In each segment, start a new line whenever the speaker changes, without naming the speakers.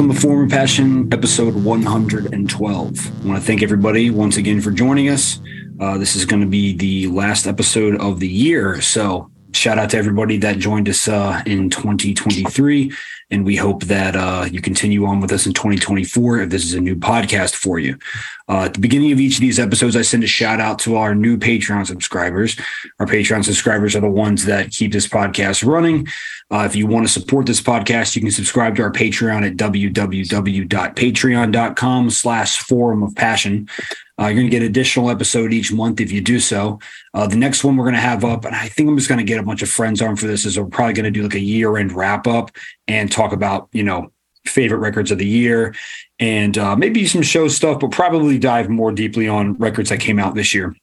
Welcome to Form of Passion, episode 112. I want to thank everybody once again for joining us. Uh, this is going to be the last episode of the year. So, shout out to everybody that joined us uh, in 2023. And we hope that uh, you continue on with us in 2024 if this is a new podcast for you. Uh, at the beginning of each of these episodes, I send a shout out to our new Patreon subscribers. Our Patreon subscribers are the ones that keep this podcast running. Uh, if you want to support this podcast, you can subscribe to our Patreon at www.patreon.com slash forum of passion. Uh, you're going to get additional episode each month if you do so. Uh, the next one we're going to have up, and I think I'm just going to get a bunch of friends on for this, is we're probably going to do like a year end wrap up and talk about, you know, favorite records of the year and uh, maybe some show stuff, but probably dive more deeply on records that came out this year.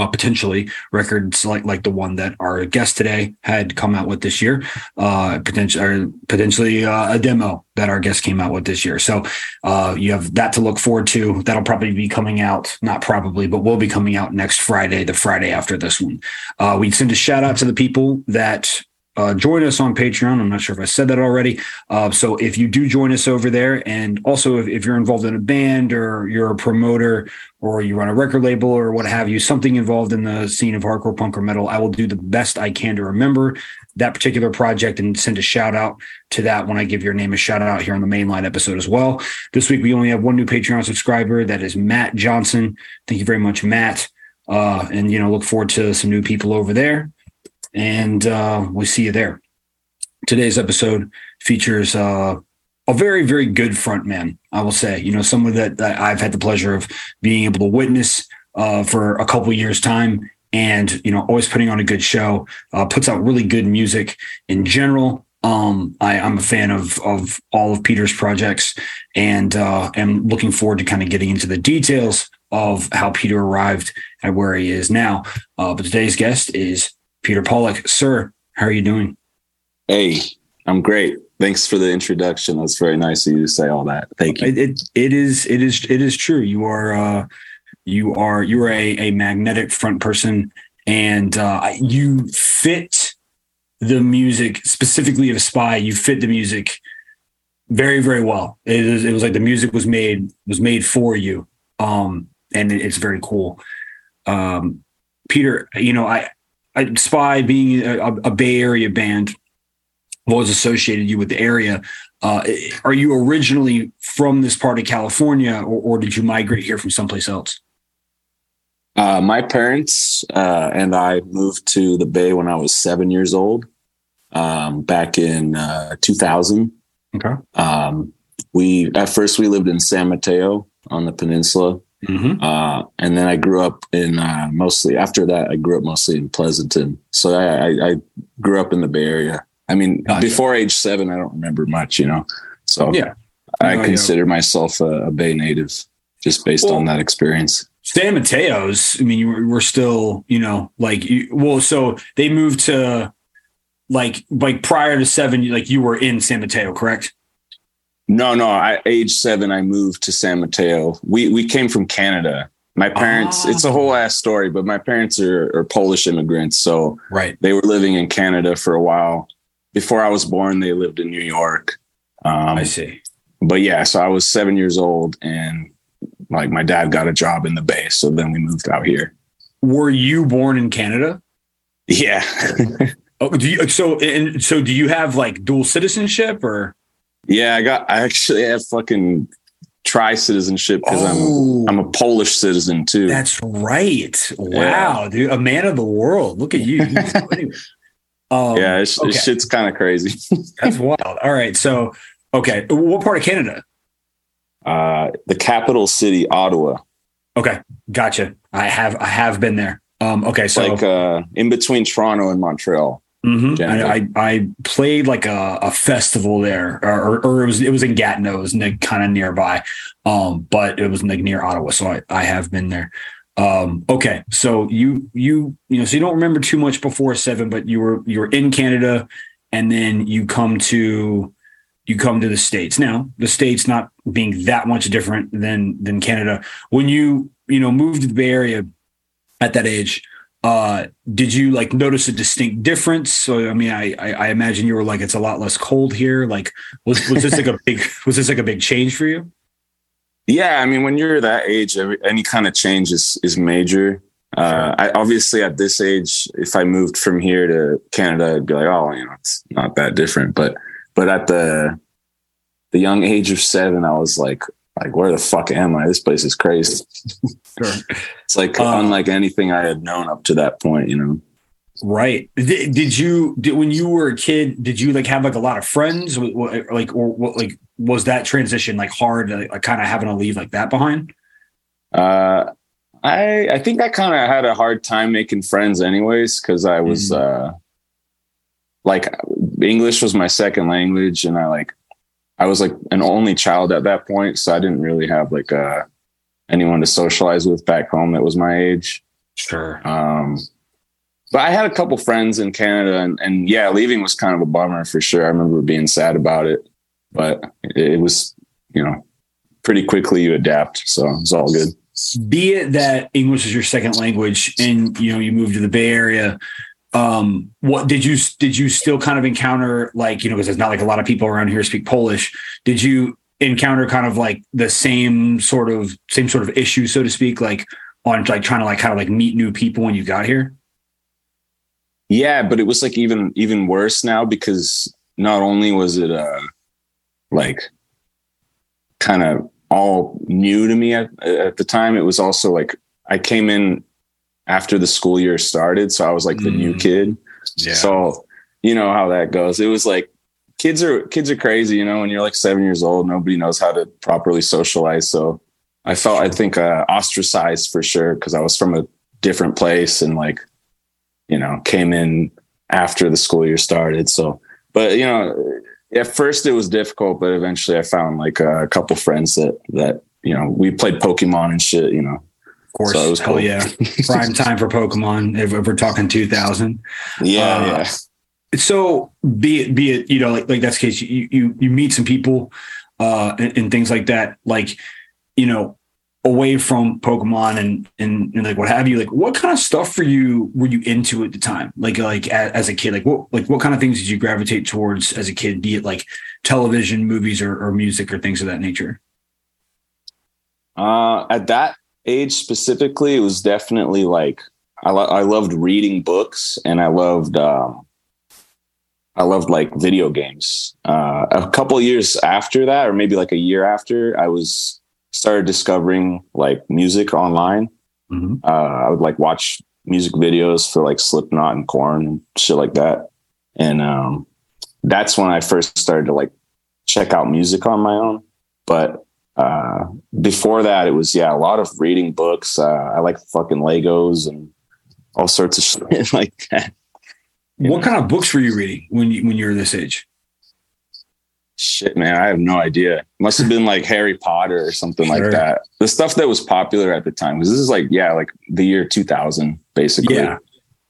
Uh, potentially records like like the one that our guest today had come out with this year, uh, potentially potentially uh, a demo that our guest came out with this year. So uh, you have that to look forward to. That'll probably be coming out, not probably, but will be coming out next Friday, the Friday after this one. Uh, we send a shout out to the people that uh, join us on Patreon. I'm not sure if I said that already. Uh, so if you do join us over there, and also if, if, you're involved in a band or you're a promoter or you run a record label or what have you, something involved in the scene of hardcore punk or metal, I will do the best I can to remember that particular project and send a shout out to that when I give your name a shout out here on the mainline episode as well. This week we only have one new Patreon subscriber. That is Matt Johnson. Thank you very much, Matt. Uh, and you know, look forward to some new people over there and uh, we see you there. Today's episode features uh, a very, very good front man, I will say. You know, someone that, that I've had the pleasure of being able to witness uh, for a couple years' time and, you know, always putting on a good show, uh, puts out really good music in general. Um, I, am a fan of of all of Peter's projects and uh, am looking forward to kind of getting into the details of how Peter arrived at where he is now. Uh, but today's guest is Peter Pawlak. Sir, how are you doing?
Hey, I'm great. Thanks for the introduction. That's very nice of you to say all that. Thank you.
It, it, it is it is it is true. You are uh, you are you are a, a magnetic front person, and uh, you fit the music specifically of Spy. You fit the music very very well. It was, it was like the music was made was made for you, um, and it, it's very cool. Um, Peter, you know I Spy being a, a, Bay Area band, I've associated you with the area. Uh, are you originally from this part of California, or, or did you migrate here from someplace else?
Uh, my parents uh, and I moved to the Bay when I was seven years old, um, back in uh, 2000.
Okay.
Um, we at first we lived in San Mateo on the peninsula, Mm-hmm. Uh, and then I grew up in uh, mostly after that, I grew up mostly in Pleasanton. So I, I, I grew up in the Bay Area. I mean, gotcha. before age seven, I don't remember much, you know. So
yeah,
I consider yeah. myself a, a, Bay native just based well, on that experience.
San Mateo's, I mean, you were, were still, you know, like, you, well, so they moved to like, like prior to seven, like you were in San Mateo, correct?
No, no. I age seven, I moved to San Mateo. We we came from Canada. My parents, it's a whole ass story, but my parents are, are Polish immigrants. So
right.
they were living in Canada for a while. Before I was born, they lived in New York.
Um, I see.
But yeah, so I was seven years old and like my dad got a job in the Bay. So then we moved out here.
Were you born in Canada?
Yeah.
oh, do you, so, and so do you have like dual citizenship or?
Yeah, I got. I actually have fucking tri citizenship because oh, I'm I'm a Polish citizen too.
That's right. Wow, yeah. dude, a man of the world. Look at you.
um, yeah, it's, okay. shit's kind of crazy.
That's wild. All right, so okay, what part of Canada?
Uh, the capital city, Ottawa.
Okay, gotcha. I have I have been there. Um, okay, so
like uh, in between Toronto and Montreal.
Mm-hmm. I, I, I played like a, a festival there, or, or, it was it was in Gatineau, it was kind of nearby, um, but it was like near Ottawa, so I, I have been there. Um, okay, so you you you know, so you don't remember too much before seven, but you were you were in Canada, and then you come to you come to the states. Now, the states not being that much different than than Canada. When you you know moved to the Bay Area at that age, uh, did you like notice a distinct difference? So, I mean, I, I, I imagine you were like, it's a lot less cold here. Like, was, was this like a big, was this like a big change for you?
Yeah. I mean, when you're that age, every, any kind of change is, is major. Uh, I obviously at this age, if I moved from here to Canada, I'd be like, oh, you know, it's not that different. But, but at the, the young age of seven, I was like, like, where the fuck am I? This place is crazy. sure. It's like um, unlike anything I had known up to that point, you know.
Right. Did, did you did, when you were a kid? Did you like have like a lot of friends? Like or what? Like was that transition like hard? Like kind of having to leave like that behind?
Uh, I I think I kind of had a hard time making friends, anyways, because I was mm. uh, like English was my second language, and I like I was like an only child at that point, so I didn't really have like uh, anyone to socialize with back home that was my age.
Sure.
Um, but I had a couple friends in Canada, and, and yeah, leaving was kind of a bummer for sure. I remember being sad about it, but it, it was, you know, pretty quickly you adapt, so it's all good.
Be it that English is your second language, and you know you move to the Bay Area um what did you did you still kind of encounter like you know because there's not like a lot of people around here speak polish. Did you encounter kind of like the same sort of same sort of issue so to speak like on like trying to like kind of like meet new people when you got here?
Yeah but it was like even even worse now because not only was it uh like kind of all new to me at, at the time it was also like i came in after the school year started. So I was like the mm. new kid. Yeah. So you know how that goes. It was like kids are kids are crazy, you know, when you're like seven years old, nobody knows how to properly socialize. So I felt I think uh, ostracized for sure because I was from a different place and like, you know, came in after the school year started. So but you know, at first it was difficult, but eventually I found like a couple friends that that, you know, we played Pokemon and shit, you know
course. So Hell cool. yeah. Prime time for Pokemon if, if we're talking 2000.
Yeah. Uh, yeah.
So be it, be it, you know, like, like that's the case, you, you, you meet some people uh, and, and things like that. Like, you know, away from Pokemon and, and, and like what have you, like what kind of stuff for you were you into at the time? Like like as, as, a kid, like what like what kind of things did you gravitate towards as a kid? Be it like television, movies, or, or music, or things of that nature.
Uh, at that age specifically, it was definitely like I, lo- I loved reading books and I loved um, I loved like video games. Uh, a couple years after that, or maybe like a year after, I was started discovering like music online. Mm-hmm. Uh, I would like watch music videos for like Slipknot and Korn and shit like that, and um, that's when I first started to like check out music on my own. But uh, before that, it was yeah, a lot of reading books. Uh, I like fucking Legos and all sorts of shit like that.
What know? kind of books were you reading when you when you were this age?
Shit, man, I have no idea. Must have been like Harry Potter or something sure. like that. The stuff that was popular at the time. Because this is like yeah, like the year two thousand, basically.
Yeah.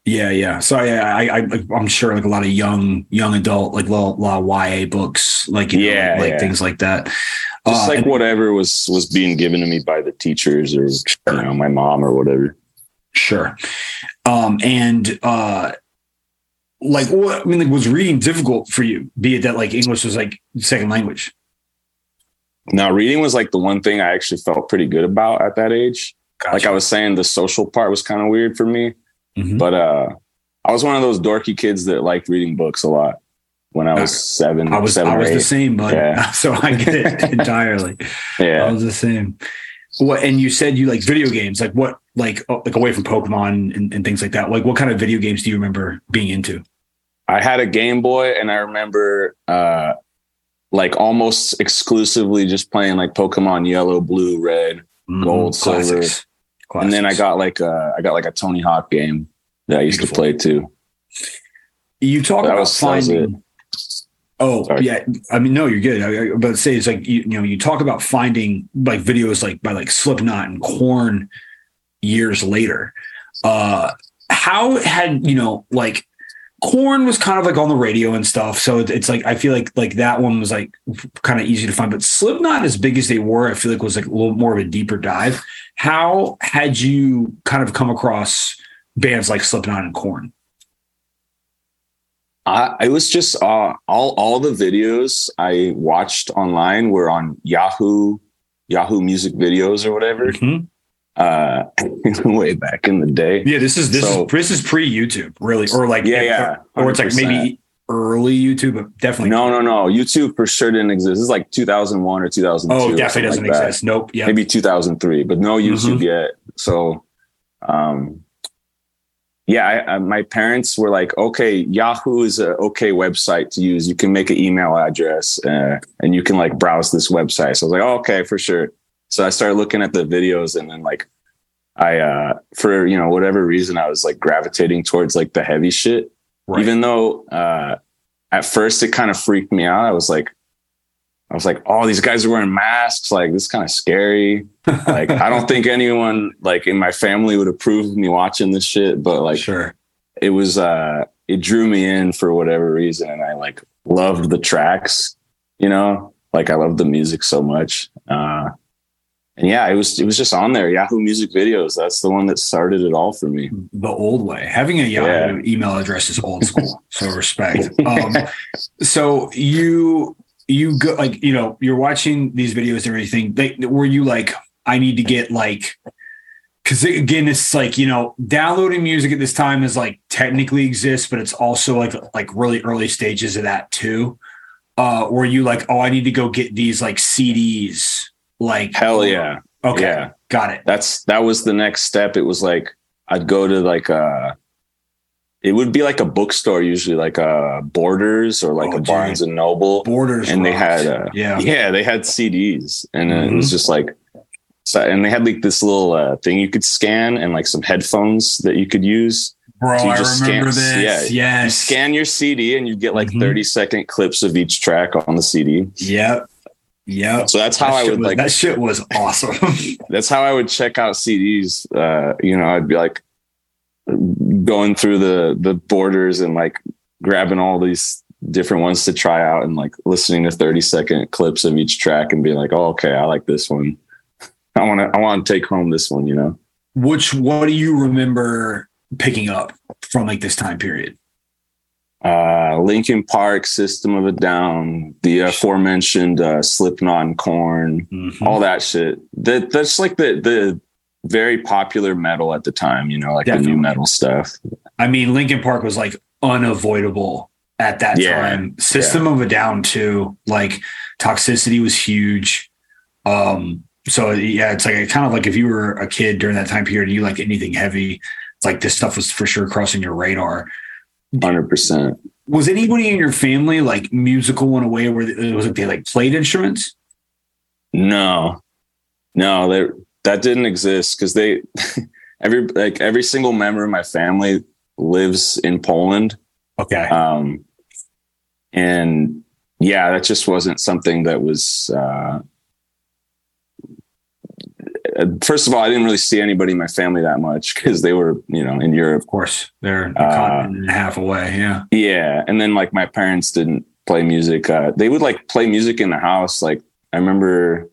Yeah, yeah. So I, I, I, am sure like a lot of young, young adult, like a lot, of YA books, like you know, yeah, like yeah. things like that.
Just uh, like whatever was was being given to me by the teachers or you know my mom or whatever.
Sure. Um, and uh, like what I mean, like was reading difficult for you? Be it that like English was like second language.
Now, reading was like the one thing I actually felt pretty good about at that age. Gotcha. Like I was saying, the social part was kind of weird for me, mm-hmm. but uh, I was one of those dorky kids that liked reading books a lot when I was seven.
I was
seven
I was the same, but yeah. so I get it entirely.
yeah,
I was the same. What and you said you like video games, like what, like oh, like away from Pokemon and, and things like that. Like what kind of video games do you remember being into?
I had a Game Boy, and I remember uh, like almost exclusively just playing like Pokemon Yellow, Blue, Red, mm, Gold, Classics. Silver, Classics. and then I got like a I got like a Tony Hawk game that I used Beautiful. to play too.
You talk that about was, finding Oh Sorry. yeah, I mean, no, you're good. I, I, but say it's like you, you know, you talk about finding like videos like by like Slipknot and Korn years later. Uh, how had you know like Korn was kind of like on the radio and stuff, so it's like I feel like like that one was like kind of easy to find. But Slipknot, as big as they were, I feel like was like a little more of a deeper dive. How had you kind of come across bands like Slipknot and Korn?
I, I was just uh, all all the videos I watched online were on Yahoo Yahoo Music Videos or whatever. Mm-hmm. Uh, way back in the day.
Yeah, this is this so, is this is pre YouTube, really, or like
yeah, yeah,
or it's like maybe early YouTube, but definitely
no, no, no. YouTube for sure didn't exist. This is like 2001 or 2002.
Oh, definitely doesn't like exist. Nope.
Yeah, maybe 2003, but no YouTube mm-hmm. yet. So, um, yeah, I, I, my parents were like, okay, Yahoo is a okay website to use. You can make an email address uh, and you can like browse this website. So I was like, oh, okay, for sure. So I started looking at the videos and then like, I, uh, for, you know, whatever reason, I was like gravitating towards like the heavy shit, right. even though, uh, at first it kind of freaked me out. I was like, I was like, oh, these guys are wearing masks. Like, this is kind of scary. like, I don't think anyone like in my family would approve of me watching this shit, but like,
sure,
it was, uh, it drew me in for whatever reason. And I like loved the tracks, you know, like I loved the music so much. Uh, and yeah, it was it was just on there. Yahoo Music Videos. That's the one that started it all for me.
The old way. Having a Yahoo yeah. email address is old school. so respect. Um, so you you go like you know you're watching these videos and everything they, were you like i need to get like because again it's like you know downloading music at this time is like technically exists but it's also like like really early stages of that too. Uh were you like oh i need to go get these like cds like
hell yeah.
Okay. Yeah. got it.
That's that was the next step. It was like i'd go to like uh it would be like a bookstore usually like a uh, borders or like oh, a barnes and noble
borders
and they had uh, yeah yeah they had cds and mm-hmm. it was mm-hmm. just like so and they had like this little uh, thing you could scan and like some headphones that you could use
Bro, so I remember scan, this. Yeah, yes.
You scan your CD and you get like mm-hmm. 30 second clips of each track on the CD.
Yep. Yeah.
So that's how
that
I would
was,
like
that shit was awesome.
that's how I would check out CDs. Uh, you know, I'd be like, going through the the borders and like grabbing all these different ones to try out and like listening to 30 second clips of each track and being like, oh, okay, I like this one. I want to, I want to take home this one, you know?
Which, what do you remember picking up from like this time period?
Uh, Linkin Park, System of a Down, the aforementioned uh, Slipknot and Korn, mm-hmm. all that shit. That that's like the the very popular metal at the time, you know, like Definitely. the nu metal stuff.
I mean, Linkin Park was like unavoidable at that yeah. time. System yeah. of a Down too, like toxicity was huge. Um, so yeah, it's like kind of like if you were a kid during that time period, you like anything heavy, it's like this stuff was for sure crossing your radar.
Hundred percent.
Was anybody in your family like musical in a way where it was like they like played instruments?
No, no, they that didn't exist because they every like every single member of my family lives in Poland.
Okay.
Um, and yeah, that just wasn't something that was. Uh, first of all, I didn't really see anybody in my family that much because they were, you know, in Europe.
Of course, they're a uh, and a half away. Yeah.
Yeah, and then like my parents didn't play music. Uh, they would like play music in the house. Like I remember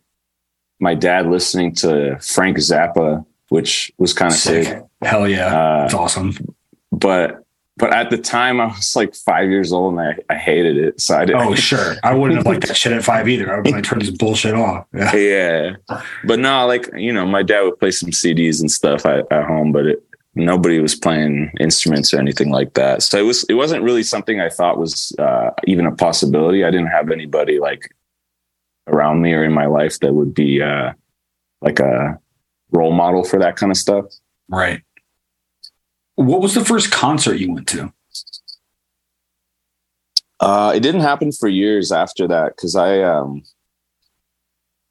my dad listening to Frank Zappa, which was kind of sick. sick.
Hell yeah, uh, awesome.
But but at the time I was like five years old and I, I hated it. So I didn't.
Oh sure, I wouldn't have liked that shit at five either. I would like turn this bullshit off.
Yeah. yeah, but no, like you know, my dad would play some CDs and stuff at, at home, but it nobody was playing instruments or anything like that. So it was it wasn't really something I thought was uh, even a possibility. I didn't have anybody like around me or in my life that would be uh, like a role model for that kind of stuff.
Right. What was the first concert you went to?
Uh, it didn't happen for years after that because I, um,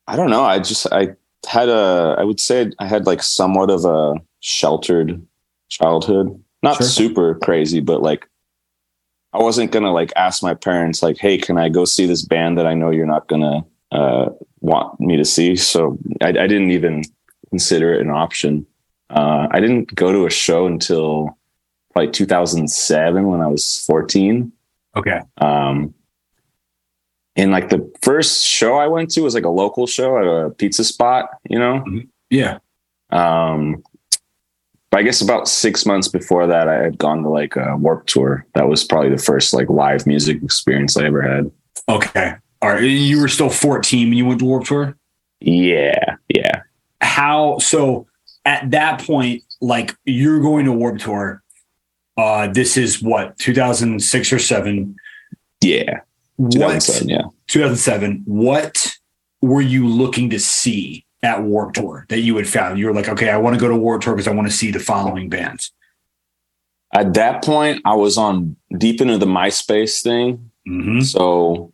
I don't know. I just I had a. I would say I had like somewhat of a sheltered childhood. Not sure. super crazy, but like I wasn't gonna like ask my parents like, "Hey, can I go see this band that I know you're not gonna uh, want me to see. So I, I, didn't even consider it an option. Uh, I didn't go to a show until like 2007 when I was 14.
Okay.
Um, and like the first show I went to was like a local show at a pizza spot, you know? Mm-hmm.
Yeah.
Um, but I guess about six months before that, I had gone to like a Warped Tour. That was probably the first like live music experience I ever had.
Okay. All right. You were still 14 when you went to Warped Tour?
Yeah. Yeah.
How so at that point, like you're going to Warped Tour. Uh this is what, 2006 or 7?
Yeah. 2007, yeah.
2007. What were you looking to see at Warped Tour that you had found? You were like, okay, I want to go to Warped Tour because I want to see the following bands.
At that point, I was on deep into the MySpace thing.
Mm-hmm.
So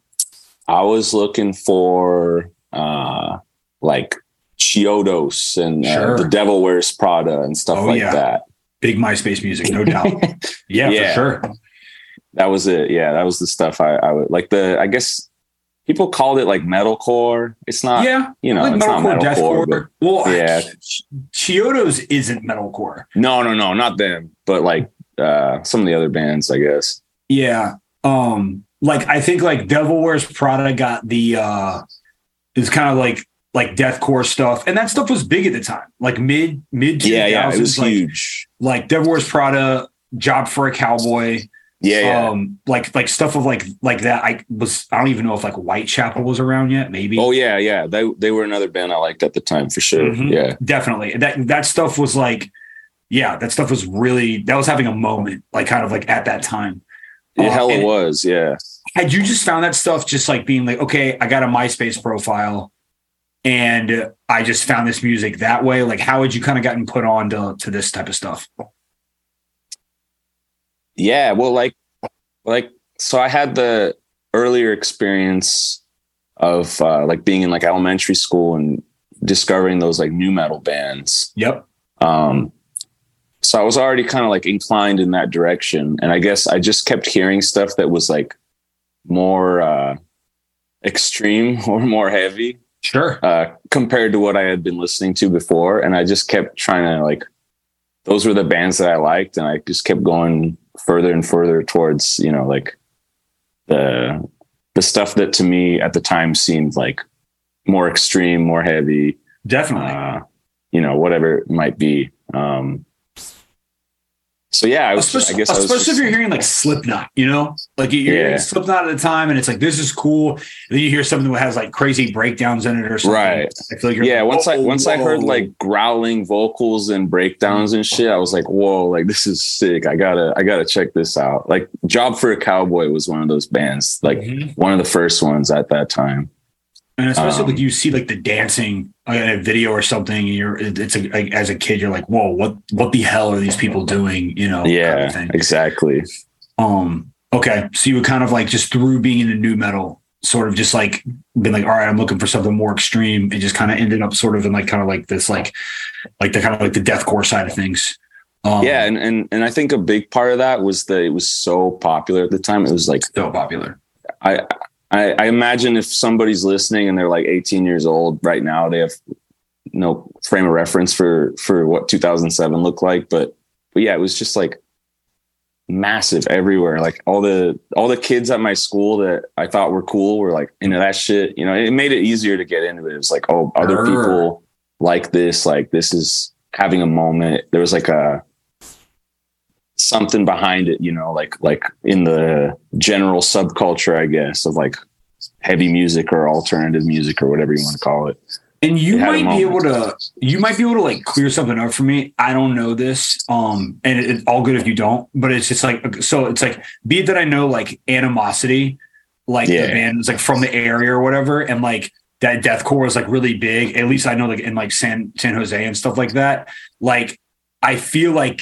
I was looking for uh like Chiodos and uh, the Devil Wears Prada and stuff
Oh,
like
yeah.
that.
Big MySpace music, no doubt. Yeah,
Yeah.
for sure.
That was it. Yeah, that was the stuff I, I would like. The I guess people called it like metalcore. It's not.
yeah,
you know,
like
it's not
metalcore,
metalcore.
deathcore. Well,
Yeah.
Ch- Chiodos isn't metalcore.
no, no, no, not them. But like uh some of the other bands, I guess.
Yeah. Um, like I think like Devil Wears Prada got the uh is kind of like like deathcore stuff. And that stuff was big at the time. Like mid mid
Yeah, yeah, it was
like,
huge.
like Devil Wears Prada, Job for a Cowboy,
Yeah, yeah.
um, like like stuff of like like that. I was I don't even know if like Whitechapel was around yet. Maybe.
oh yeah, yeah. They they were another band I liked at the time for sure.
Mhm.
Yeah,
definitely. That that stuff was like, yeah, that stuff was really that was having a moment, like kind of like at that time.
It hella
and
was. Yeah.
Had you just found that stuff just like being like, okay, I got a MySpace profile, and I just found this music that way? Like, how had you kind of gotten put on to to this type of stuff?
Yeah, well, like, like, so I had the earlier experience of uh, like being in like elementary school and discovering those like nu metal bands.
Yep.
Um, so I was already kind of like inclined in that direction, and I guess I just kept hearing stuff that was like more uh, extreme or more heavy
Sure.
uh, compared to what I had been listening to before. And I just kept trying to like, those were the bands that I liked. And I just kept going further and further towards, you know, like the, the stuff that to me at the time seemed like more extreme, more heavy,
Definitely.
uh, you know, whatever it might be. Um, so yeah, I was,
especially,
I guess I was
if you're hearing like Slipknot, you know, like you're
Yeah.
hearing Slipknot at the time, and it's like this is cool. And then you hear something that has like crazy breakdowns in it or something.
Right.
I feel like you're
yeah
like,
once i
whoa,
once i heard like growling vocals and breakdowns and shit i was like whoa like this is sick i gotta i gotta check this out like job for a cowboy was one of those bands like
Mhm.
one of the first ones at that time
and especially
um,
like you see like the dancing uh, in a video or something, and you're it's a, like as a kid you're like, whoa, what what the hell are these people doing? You know, kind
yeah
of thing.
exactly
Um. Okay, so you would kind of like just through being in into nu metal, sort of just like been like, all right, I'm looking for something more extreme, and just kind of ended up sort of in like kind of like this like like the kind of like the deathcore side of things. Um,
yeah and, and and i think a big part of that was that it was so popular at the time it was like
so popular.
I, I I imagine if somebody's listening and they're like 18 years old right now, they have no frame of reference for for what 2007 looked like. But but yeah, it was just like massive everywhere. Like all the all the kids at my school that I thought were cool were like into that shit. You know, it made it easier to get into it. It was like, oh, other people like this. Like this is having a moment. There was like a something behind it, you know, like like in the general subculture, I guess, of like heavy music or alternative music or whatever you want to call it.
And you
It
might be able to you might be able to like clear something up for me. I don't know this. Um and it, it's all good if you don't, but it's just like so it's like be it that I know like animosity, like
Yeah.
the band is like from the area or whatever, and like that deathcore is like really big. At least I know like in like San San Jose and stuff like that. Like I feel like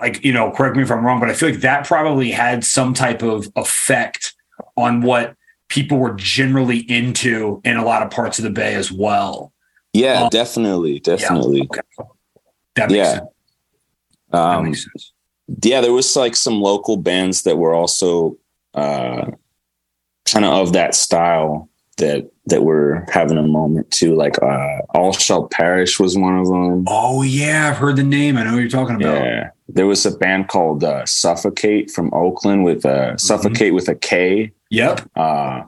like you know, correct me if I'm wrong, but I feel like that probably had some type of effect on what people were generally into in a lot of parts of the bay as well.
Yeah,
Um,
definitely, definitely.
Okay. That makes
Yeah.
sense. That
Um,
makes sense.
yeah, there was like some local bands that were also uh, kind of of that style that that were having a moment too. Like uh, All Shall Perish was one of them.
Oh yeah, I've heard the name. I know what you're talking about.
Yeah, there was a band called uh, Suffokate from Oakland with uh, Suffokate with a K.
Yep.
uh,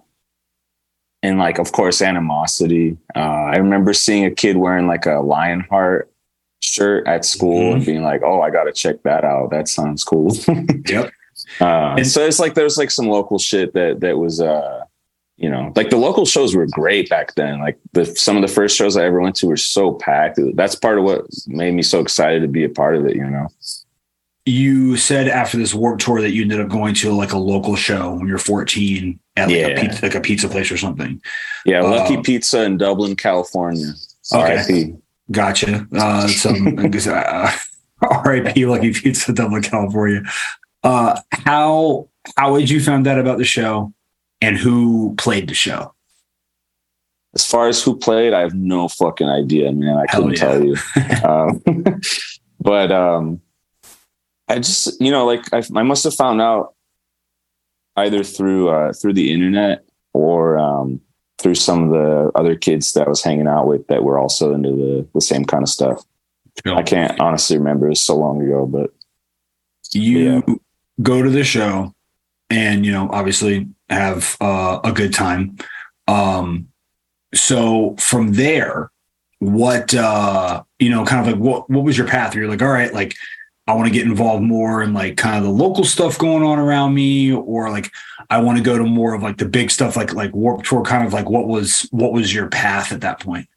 and like of course animosity uh, i remember seeing a kid wearing like a lion heart shirt at school mm-hmm. and being like, "Oh, I got to check that out. That sounds cool."
yep.
Uh, and so it's like there's like some local shit that that was uh you know like the local shows were great back then like the some of the first shows i ever went to were so packed that's part of what made me so excited to be a part of it you know
you said after this Warped Tour that you ended up going to like a local show when you're 14 at like, yeah. a, pizza, like a pizza place or something.
Yeah, Lucky uh, Pizza in Dublin, California.
Okay. Gotcha. Uh, some uh, RIP Lucky Pizza, Dublin, California. Uh, how how did you find out about the show, and who played the show?
As far as who played, I have no fucking idea, man. I Hell couldn't yeah. tell you. um, but um, I just, you know, like I, I must have found out either through uh, through the internet or um, through some of the other kids that I was hanging out with that were also into the the same kind of stuff. I can't honestly remember; it was so long ago. But
you yeah. go to the show, and you know, obviously have uh, a good time. Um, so from there, what uh, you know, kind of like what what was your path? You're like, all right, like I want to get involved more in like kind of the local stuff going on around me, or like I want to go to more of like the big stuff, like like Warped Tour. Kind of like what was what was your path at that point?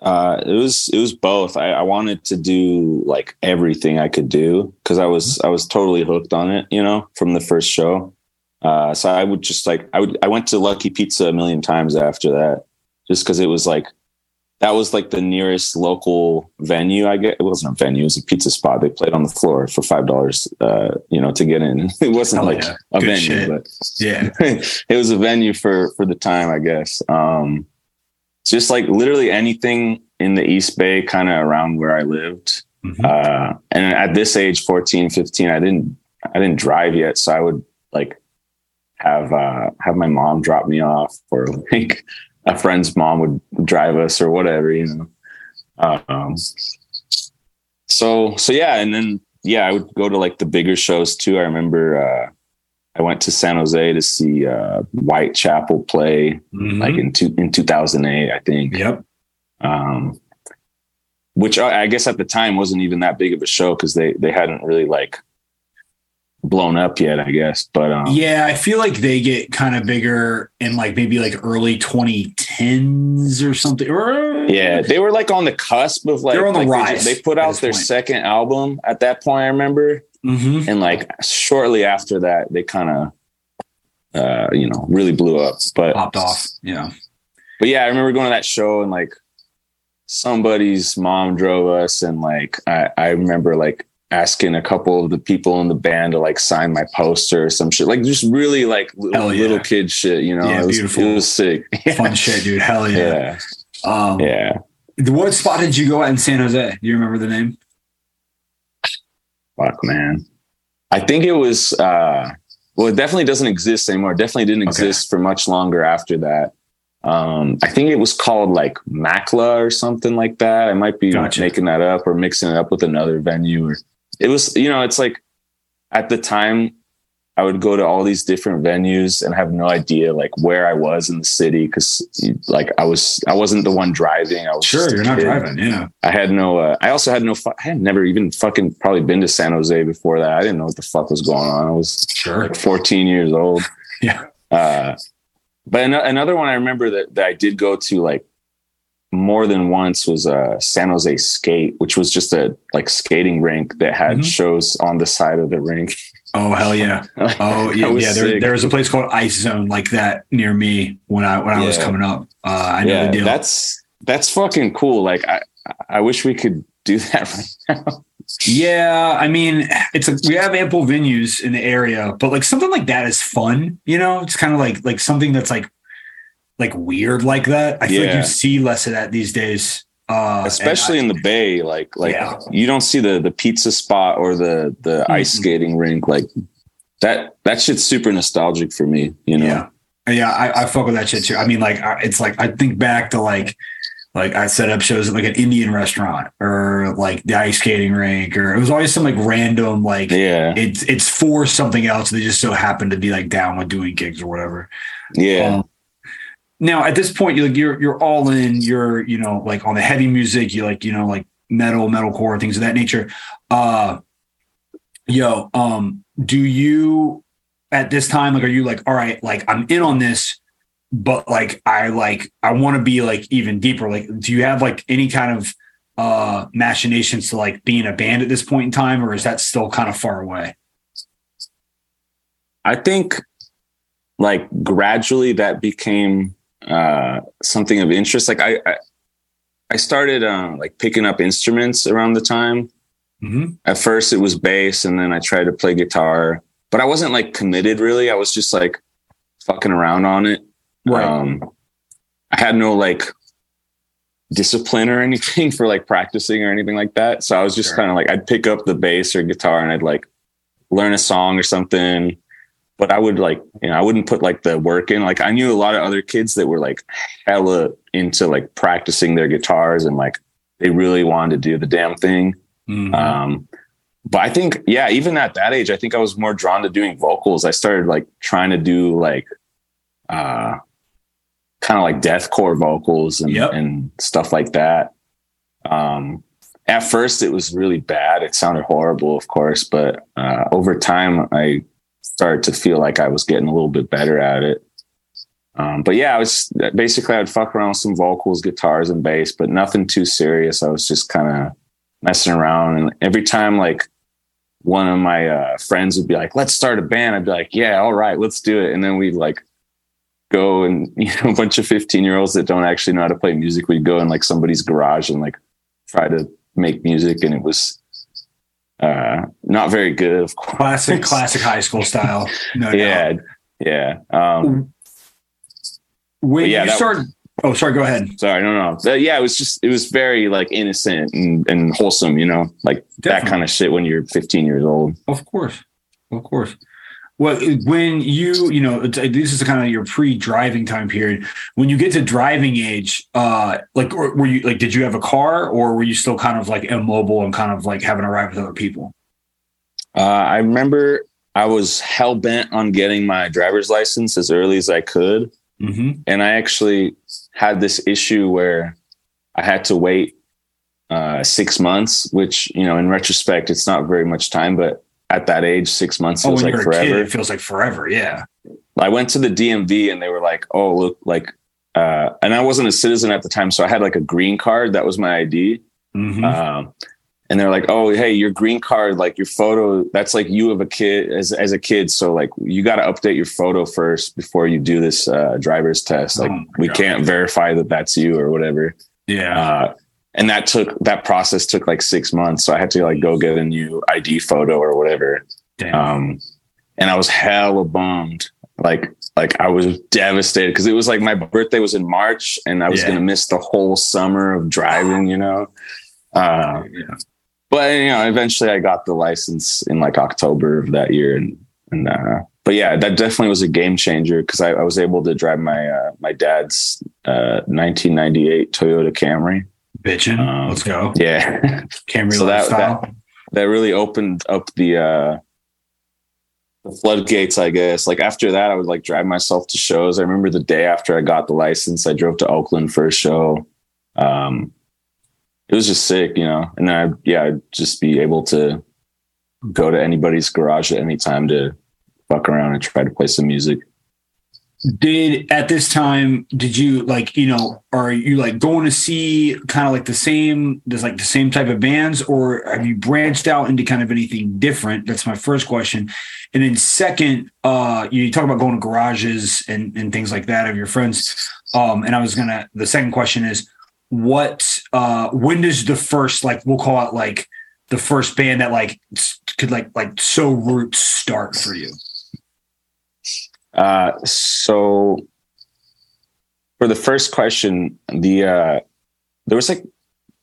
Uh, it was it was both. I, I wanted to do like everything I could do because I was I was totally hooked on it, you know, from the first show. Uh, so I would just like I would I went to Lucky Pizza a million times after that, just because it was like that was like the nearest local venue. I get it wasn't a venue; it was a pizza spot. They played on the floor for five dollars, uh, you know, to get in. It wasn't Hell like yeah. a Good venue, shit. but
yeah,
it was a venue for for the time, I guess. Um, just like literally anything in the East Bay, kind of around where I lived. Mm-hmm. Uh, and at this age, 14, 15, I didn't I didn't drive yet, so I would like have uh, have my mom drop me off or like a friend's mom would drive us or whatever, you know. Um, so so yeah, and then yeah, I would go to like the bigger shows too. I remember uh, I went to San Jose to see uh, Whitechapel play mm-hmm. like in two, in 2008, I think.
Yep.
Um, which I, I guess at the time wasn't even that big of a show because they they hadn't really like blown up yet, I guess. But um,
yeah, I feel like they get kind of bigger in like maybe like early 2010s or something.
Yeah, they were like on the cusp of like
they're on the
like
rise.
They, they put out their point. second album at that point. I remember,
mm-hmm.
and like shortly after that, they kind of. Uh, you know, really blew up, but
popped off. Yeah,
but yeah, I remember going to that show and like somebody's mom drove us, and like I, I remember like asking a couple of the people in the band to like sign my poster or some shit. Like just really like little, yeah. little kid shit, you know?
Yeah,
it was,
beautiful.
It was sick.
Fun shit, dude. Hell
yeah.
Yeah. Um,
yeah.
What spot did you go at in San Jose? Do you remember the name?
Fuck, man. I think it was, uh, well, it definitely doesn't exist anymore. It definitely didn't exist okay. for much longer after that. Um, I think it was called like Makla or something like that. I might be gotcha. making that up or mixing it up with another venue or it was you know it's like at the time I would go to all these different venues and have no idea like where I was in the city because like I was I wasn't the one driving. I was
sure you're not driving. Yeah,
I had no. Uh, I also had no. Fu- I had never even fucking probably been to San Jose before that. I didn't know what the fuck was going on. I was
sure
like 14 years old.
yeah.
Uh, but an- another one I remember that that I did go to like more than once was a San Jose Skate, which was just a like skating rink that had mm-hmm. shows on the side of the rink.
Oh hell yeah! Oh yeah, yeah. There, there was a place called Ice Zone like that near me when I when I was coming up. Uh, I know yeah, the deal.
That's that's fucking cool. Like I I wish we could do that right now.
Yeah, I mean, it's a, we have ample venues in the area, but like something like that is fun. You know, it's kind of like like something that's like like weird like that. I feel like you see less of that these days. Uh,
especially I, in the bay, like like yeah. you don't see the the pizza spot or the the mm-hmm. ice skating rink like that. That shit's super nostalgic for me, you know.
Yeah, yeah, I, I fuck with that shit too. I mean, like it's like I think back to like like I set up shows at like an Indian restaurant or like the ice skating rink, or it was always some like random like
yeah,
it's it's for something else. They just so happen to be like down with doing gigs or whatever.
Yeah. Um,
now at this point you're like you're you're all in you're you know like on the heavy music you like you know like metal, metalcore, things of that nature. Uh, yo, um, do you at this time like are you like all right, like I'm in on this, but like I like I want to be like even deeper. Like, do you have like any kind of uh machinations to like being a band at this point in time, or is that still kind of far away?
I think like gradually that became uh something of interest. Like I I, I started uh, like picking up instruments around the time. Mm-hmm. At first it was bass and then I tried to play guitar, but I wasn't like committed really. I was just like fucking around on it. Right. Um, I had no like discipline or anything for like practicing or anything like that. So I was just sure. kind of like I'd pick up the bass or guitar and I'd like learn a song or something. But I would like, you know, I wouldn't put like the work in. Like I knew a lot of other kids that were like hella into like practicing their guitars and like they really wanted to do the damn thing. Mm-hmm. Um, but I think, yeah, even at that age, I think I was more drawn to doing vocals. I started like trying to do like uh kind of like deathcore vocals and, yep. and stuff like that. Um, at first, it was really bad. It sounded horrible, of course, but uh, over time, I started to feel like I was getting a little bit better at it. Um, but yeah, I was basically I'd fuck around with some vocals, guitars, and bass, but nothing too serious. I was just kind of messing around, and every time like one of my uh, friends would be like, "Let's start a band," I'd be like, "Yeah, all right, let's do it," and then we'd like go and you know a bunch of 15 year olds that don't actually know how to play music we'd go in like somebody's garage and like try to make music and it was uh not very good of
course. Classic classic high school style
no yeah doubt. yeah um
when yeah, you start was, oh sorry go ahead.
Sorry no no yeah it was just it was very like innocent and, and wholesome you know? Like Definitely. that kind of shit when you're 15 years old.
Of course of course well, when you, you know, this is kind of your pre-driving time period. When you get to driving age, uh, like, were you like, did you have a car, or were you still kind of like immobile and kind of like having a ride with other people?
Uh, I remember I was hell bent on getting my driver's license as early as I could, mm-hmm. and I actually had this issue where I had to wait uh, six months, which you know, in retrospect, it's not very much time, but at that age, six months oh, feels like forever. Kid,
it feels like forever. Yeah.
I went to the DMV and they were like, "Oh, look, like," uh, and I wasn't a citizen at the time, so I had like a green card. That was my ID. Mm-hmm. Um, and they're like, "Oh, hey, your green card, like your photo, that's like you of a kid as as a kid. So like, you got to update your photo first before you do this uh, driver's test. Like, oh we God. can't verify that that's you or whatever."
Yeah. Uh,
and that took that process took like six months. So I had to like go get a new ID photo or whatever. Damn. Um, and I was hella bummed. Like like I was devastated because it was like my birthday was in March and I was yeah. gonna miss the whole summer of driving, you know. Uh, yeah. But you know, eventually I got the license in like October of that year, and and uh, but yeah, that definitely was a game changer because I, I, was able to drive my uh, my dad's 1998 uh, Toyota Camry
bitching. Um, Let's go.
Yeah.
Camry so that,
that, that really opened up the uh the floodgates, I guess. Like after that, I would like drive myself to shows. I remember the day after I got the license, I drove to Oakland for a show. Um it was just sick, you know. And I yeah, I'd just be able to go to anybody's garage at any time to fuck around and try to play some music
did at this time did you like you know are you like going to see kind of like the same there's like the same type of bands or have you branched out into kind of anything different? That's my first question. And then second uh you talk about going to garages and and things like that of your friends. Um and i was gonna the second question is what uh when does the first like we'll call it like the first band that like could like like so roots start for you
uh, so for the first question, the uh, there was like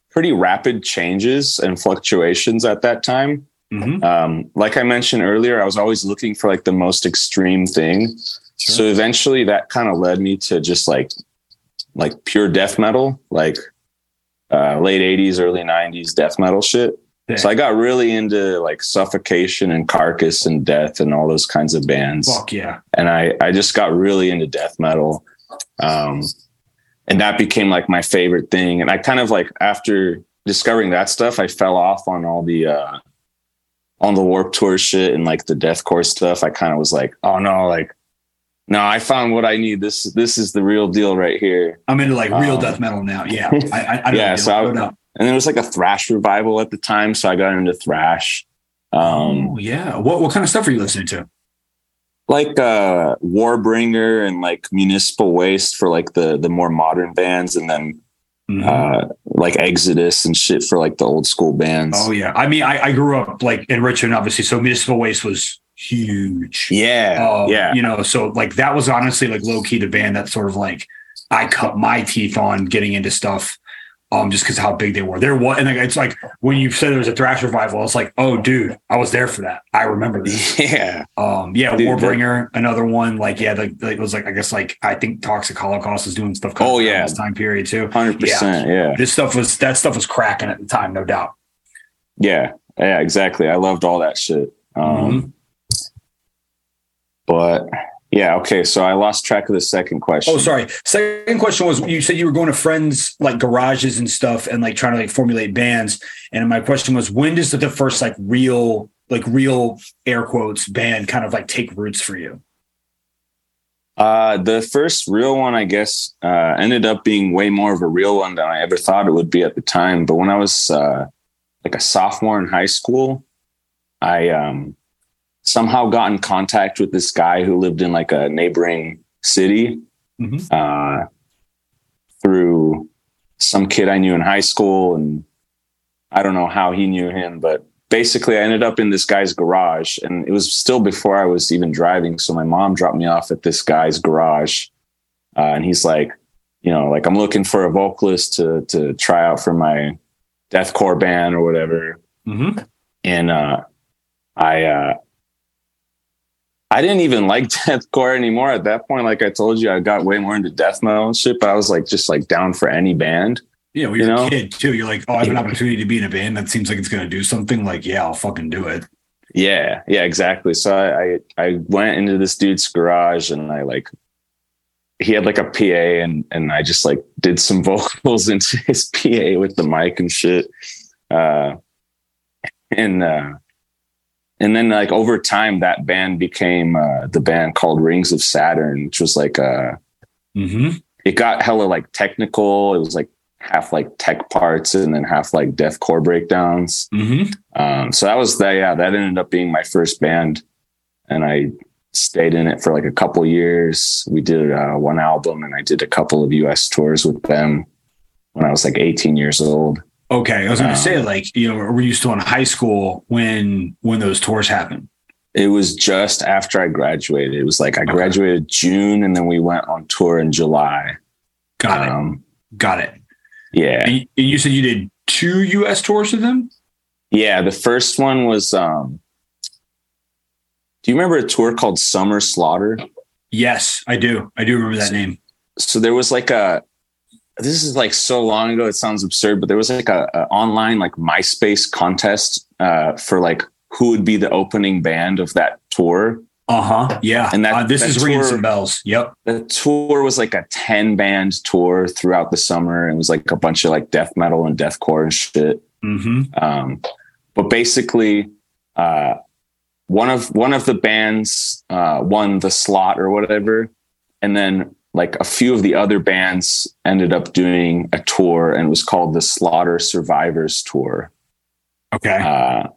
pretty rapid changes and fluctuations at that time. Mm-hmm. Um, like I mentioned earlier, I was always looking for like the most extreme thing. Sure. So eventually, that kind of led me to just like like pure death metal, like uh, late '80s, early '90s death metal shit. So I got really into like suffocation and carcass and death and all those kinds of bands.
Fuck yeah.
And I, I just got really into death metal. Um, and that became like my favorite thing. And I kind of like after discovering that stuff, I fell off on all the uh on the Warped Tour shit and like the deathcore stuff. I kind of was like, oh no, like no, I found what I need. This this is the real deal right here.
I'm into like real um, death metal now. Yeah, I, I, I
yeah. So I, and there was like a thrash revival at the time, so I got into thrash.
Um, oh yeah, what what kind of stuff are you listening to?
Like uh, Warbringer and like Municipal Waste for like the the more modern bands, and then mm-hmm. uh, like Exodus and shit for like the old school bands.
Oh yeah, I mean, I, I grew up like in Richmond, obviously, so Municipal Waste was huge.
Yeah. Um, yeah.
You know, so like that was honestly like low key the band that sort of like I cut my teeth on getting into stuff. Um, just because how big they were. There was, and it's like when you said there was a thrash revival, it's like, oh, dude, I was there for that. I remember this.
Yeah,
um, yeah, dude, Warbringer, that, another one. Like, yeah, the, the, it was like I guess like I think Toxic Holocaust was doing stuff.
Oh yeah,
this time period too.
Hundred yeah. percent. Yeah,
this stuff was that stuff was cracking at the time, no doubt.
Yeah, yeah, exactly. I loved all that shit. Um, mm-hmm. But yeah, okay. So I lost track of the second question.
Oh, sorry. Second question was you said you were going to friends like garages and stuff and like trying to like formulate bands. And my question was when does the, the first like real like real air quotes band kind of like take roots for you?
Uh, the first real one, I guess, uh, ended up being way more of a real one than I ever thought it would be at the time. But when I was uh, like a sophomore in high school, I um, somehow got in contact with this guy who lived in like a neighboring city mm-hmm. uh, through some kid I knew in high school. And I don't know how he knew him, but basically I ended up in this guy's garage and it was still before I was even driving. So my mom dropped me off at this guy's garage. Uh, and he's like, you know, like I'm looking for a vocalist to, to try out for my deathcore band or whatever. Mm-hmm. And, uh, I, uh, I didn't even like deathcore anymore at that point. Like I told you, I got way more into death metal and shit, but I was like just like down for any band.
Yeah, well, you're you know? a kid too. You're like, oh, I have an opportunity to be in a band that seems like it's going to do something. Like, yeah, I'll fucking do it.
Yeah, yeah, exactly. So I, I, I went into this dude's garage and I like he had like a PA and and I just like did some vocals into his PA with the mic and shit. Uh, and uh, and then like over time that band became uh, the band called rings of saturn which was like uh mm-hmm. it got hella like technical. It was like half like tech parts and then half like deathcore breakdowns. Mm-hmm. um, so that was that yeah that ended up being my first band. And i stayed in it for like a couple years. We did uh, one album and i did a couple of us tours with them when i was like 18 years old
Okay, I was going to um, say, like, you know, were you still in high school when when those tours happened?
It was just after I graduated. It was like I graduated June, and then we went on tour in July.
Got um, it. Got it.
Yeah.
And you said you did two U.S. tours with them.
Yeah, the first one was. um Do you remember a tour called Summer Slaughter?
Yes, I do. I do remember that
so,
name.
So there was like a this is like so long ago it sounds absurd but there was like a, a online like myspace contest uh, for like who would be the opening band of that tour.
Uh-huh. Yeah. And that uh, this that is tour, ringing some bells. Yep.
the tour was like a 10 band tour throughout the summer. And it was like a bunch of like death metal and deathcore and shit. Mm-hmm. um, but basically uh, one of one of the bands uh, won the slot or whatever. And then like a few of the other bands ended up doing a tour and it was called the Slaughter Survivors Tour.
Okay. Uh,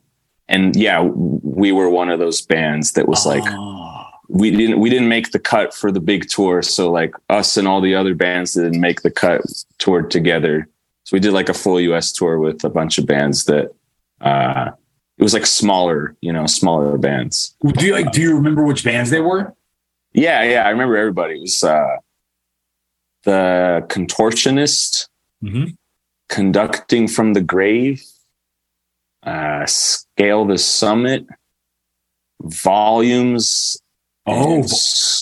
and yeah, we were one of those bands that was oh. like we didn't we didn't make the cut for the big tour, so like us and all the other bands that didn't make the cut toured together. So we did like a full US tour with a bunch of bands that uh it was like smaller, you know, smaller bands.
Do you like do you remember which bands they were?
Yeah, yeah, I remember everybody. It was uh, the contortionist, mm-hmm. conducting from the grave, uh, scale the summit, volumes.
Oh,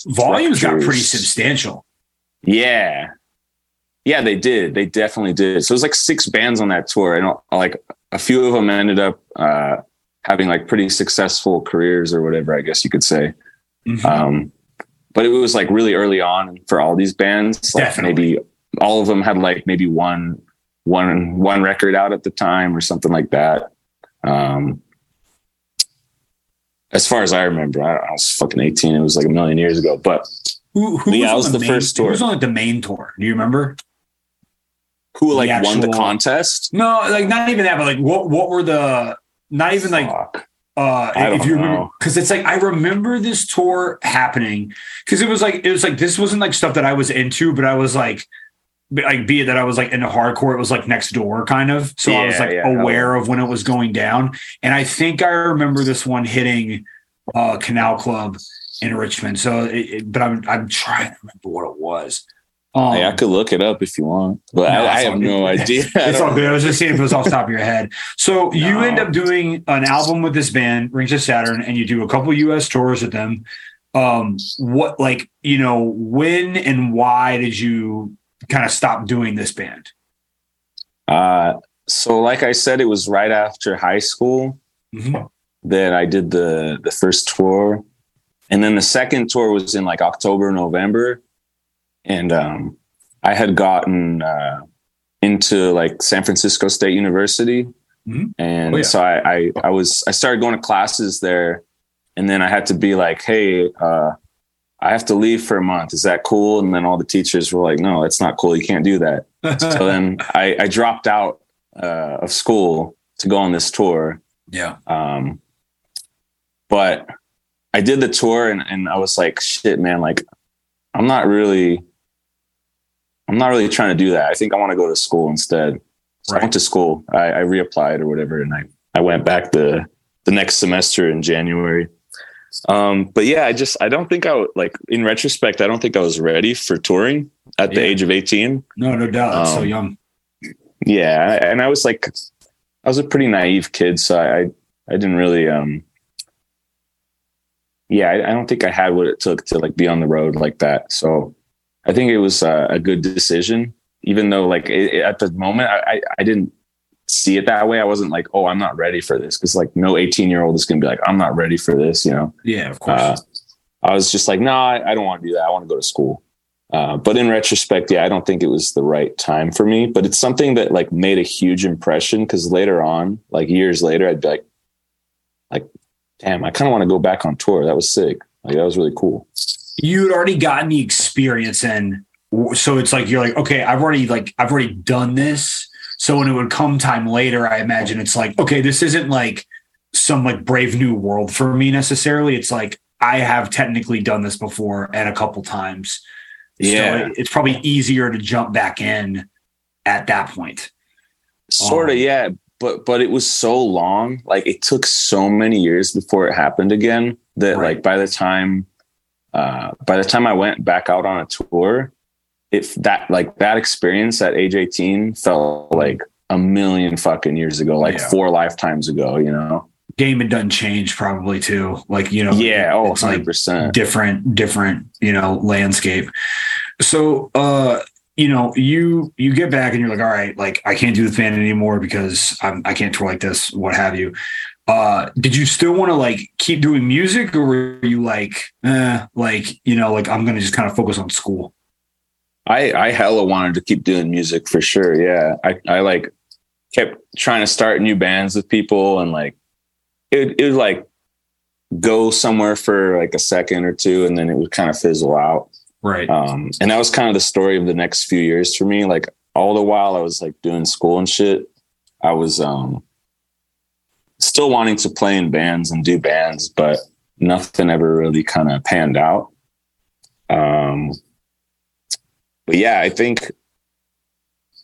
volumes got pretty substantial.
Yeah, yeah, they did. They definitely did. So it was like six bands on that tour, and like a few of them ended up uh, having like pretty successful careers or whatever. I guess you could say. Mm-hmm. Um, but it was like really early on for all these bands. Like Definitely. maybe all of them had like maybe one one one record out at the time or something like that. Um, as far as I remember, I, I, was fucking 18. It was like a million years ago. But
who, who yeah, was, was the, main, first tour. Who was on the main tour? Do you remember?
Who like the actual, won the contest?
No, like not even that, but like what what were the not even Fuck. like uh if you remember because it's like I remember this tour happening because it was like it was like this wasn't like stuff that I was into, but I was like like be it that I was like into hardcore, it was like next door kind of. So yeah, I was like yeah, aware of when it was going down. And I think I remember this one hitting uh Canal Club in Richmond. So it, it, but I'm I'm trying to remember what it was.
Um, hey, I could look it up if you want, but no, I, I have no idea.
it's all good. I was just seeing if it was off the top of your head. So no. you end up doing an album with this band, Rings of Saturn, and you do a couple US tours with them. Um, what like you know when and why did you kind of stop doing this band?
Uh, so like I said, it was right after high school mm-hmm. that I did the the first tour, and then the second tour was in like October, November and um, I had gotten uh, into like San Francisco State University, mm-hmm. and oh, yeah. so I, I, I was I started going to classes there, and then I had to be like, hey. Uh, I have to leave for a month. Is that cool? And then all the teachers were like, no, that's not cool. You can't do that. so then I, I dropped out uh, of school to go on this tour.
Yeah.
Um, but I did the tour and, and I was like, shit, man, like I'm not really I'm not really trying to do that. I think I want to go to school instead. So right. I went to school. I, I, reapplied or whatever, and I I went back the the next semester in January. Um, but yeah, I just I don't think I would like in retrospect. I don't think I was ready for touring at yeah. the age of 18.
No, no doubt. Um, so young.
Yeah, and I was like, I was a pretty naive kid, so I I, didn't really um. Yeah, I, I don't think I had what it took to like be on the road like that. So I think it was a, a good decision, even though like it, it, at the moment I, I didn't see it that way. I wasn't like, oh, I'm not ready for this because like no 18 year old is going to be like, I'm not ready for this, you know?
Yeah, of course. Uh,
I was just like, no, nah, I, I, don't want to do that. I want to go to school. Uh, but in retrospect, yeah, I don't think it was the right time for me. But it's something that like made a huge impression because later on, like years later, I'd be like, like, damn, I kind of want to go back on tour. That was sick. Like that was really cool
you'd already gotten the experience and so it's like you're like okay i've already like i've already done this. So when it would come time later i imagine it's like okay this isn't like some like brave new world for me necessarily. It's like i have technically done this before and a couple times.
Yeah.
so it's probably easier to jump back in at that point.
Sort of um, yeah but but it was so long. Like it took so many years before it happened again that right. like by the time uh, by the time I went back out on a tour, if that like that experience at age 18 felt like a million fucking years ago, like yeah. four lifetimes ago, you know.
Game had done change probably too. Like, you know,
yeah, oh, 100%.
Like different, different, you know, landscape. So, uh, you know, you you get back and you're like, all right, like I can't do the fan anymore because I'm I can't tour like this, what have you uh did you still want to like keep doing music or were you like eh, like you know like i'm gonna just kind of focus on school?
I i hella wanted to keep doing music for sure yeah. I i like kept trying to start new bands with people and like it, it would like go somewhere for like a second or two and then it would kind of fizzle out.
Right.
Um and that was kind of the story of the next few years for me like all the while i was like doing school and shit i was um still wanting to play in bands and do bands, but nothing ever really kind of panned out. Um, but yeah, I think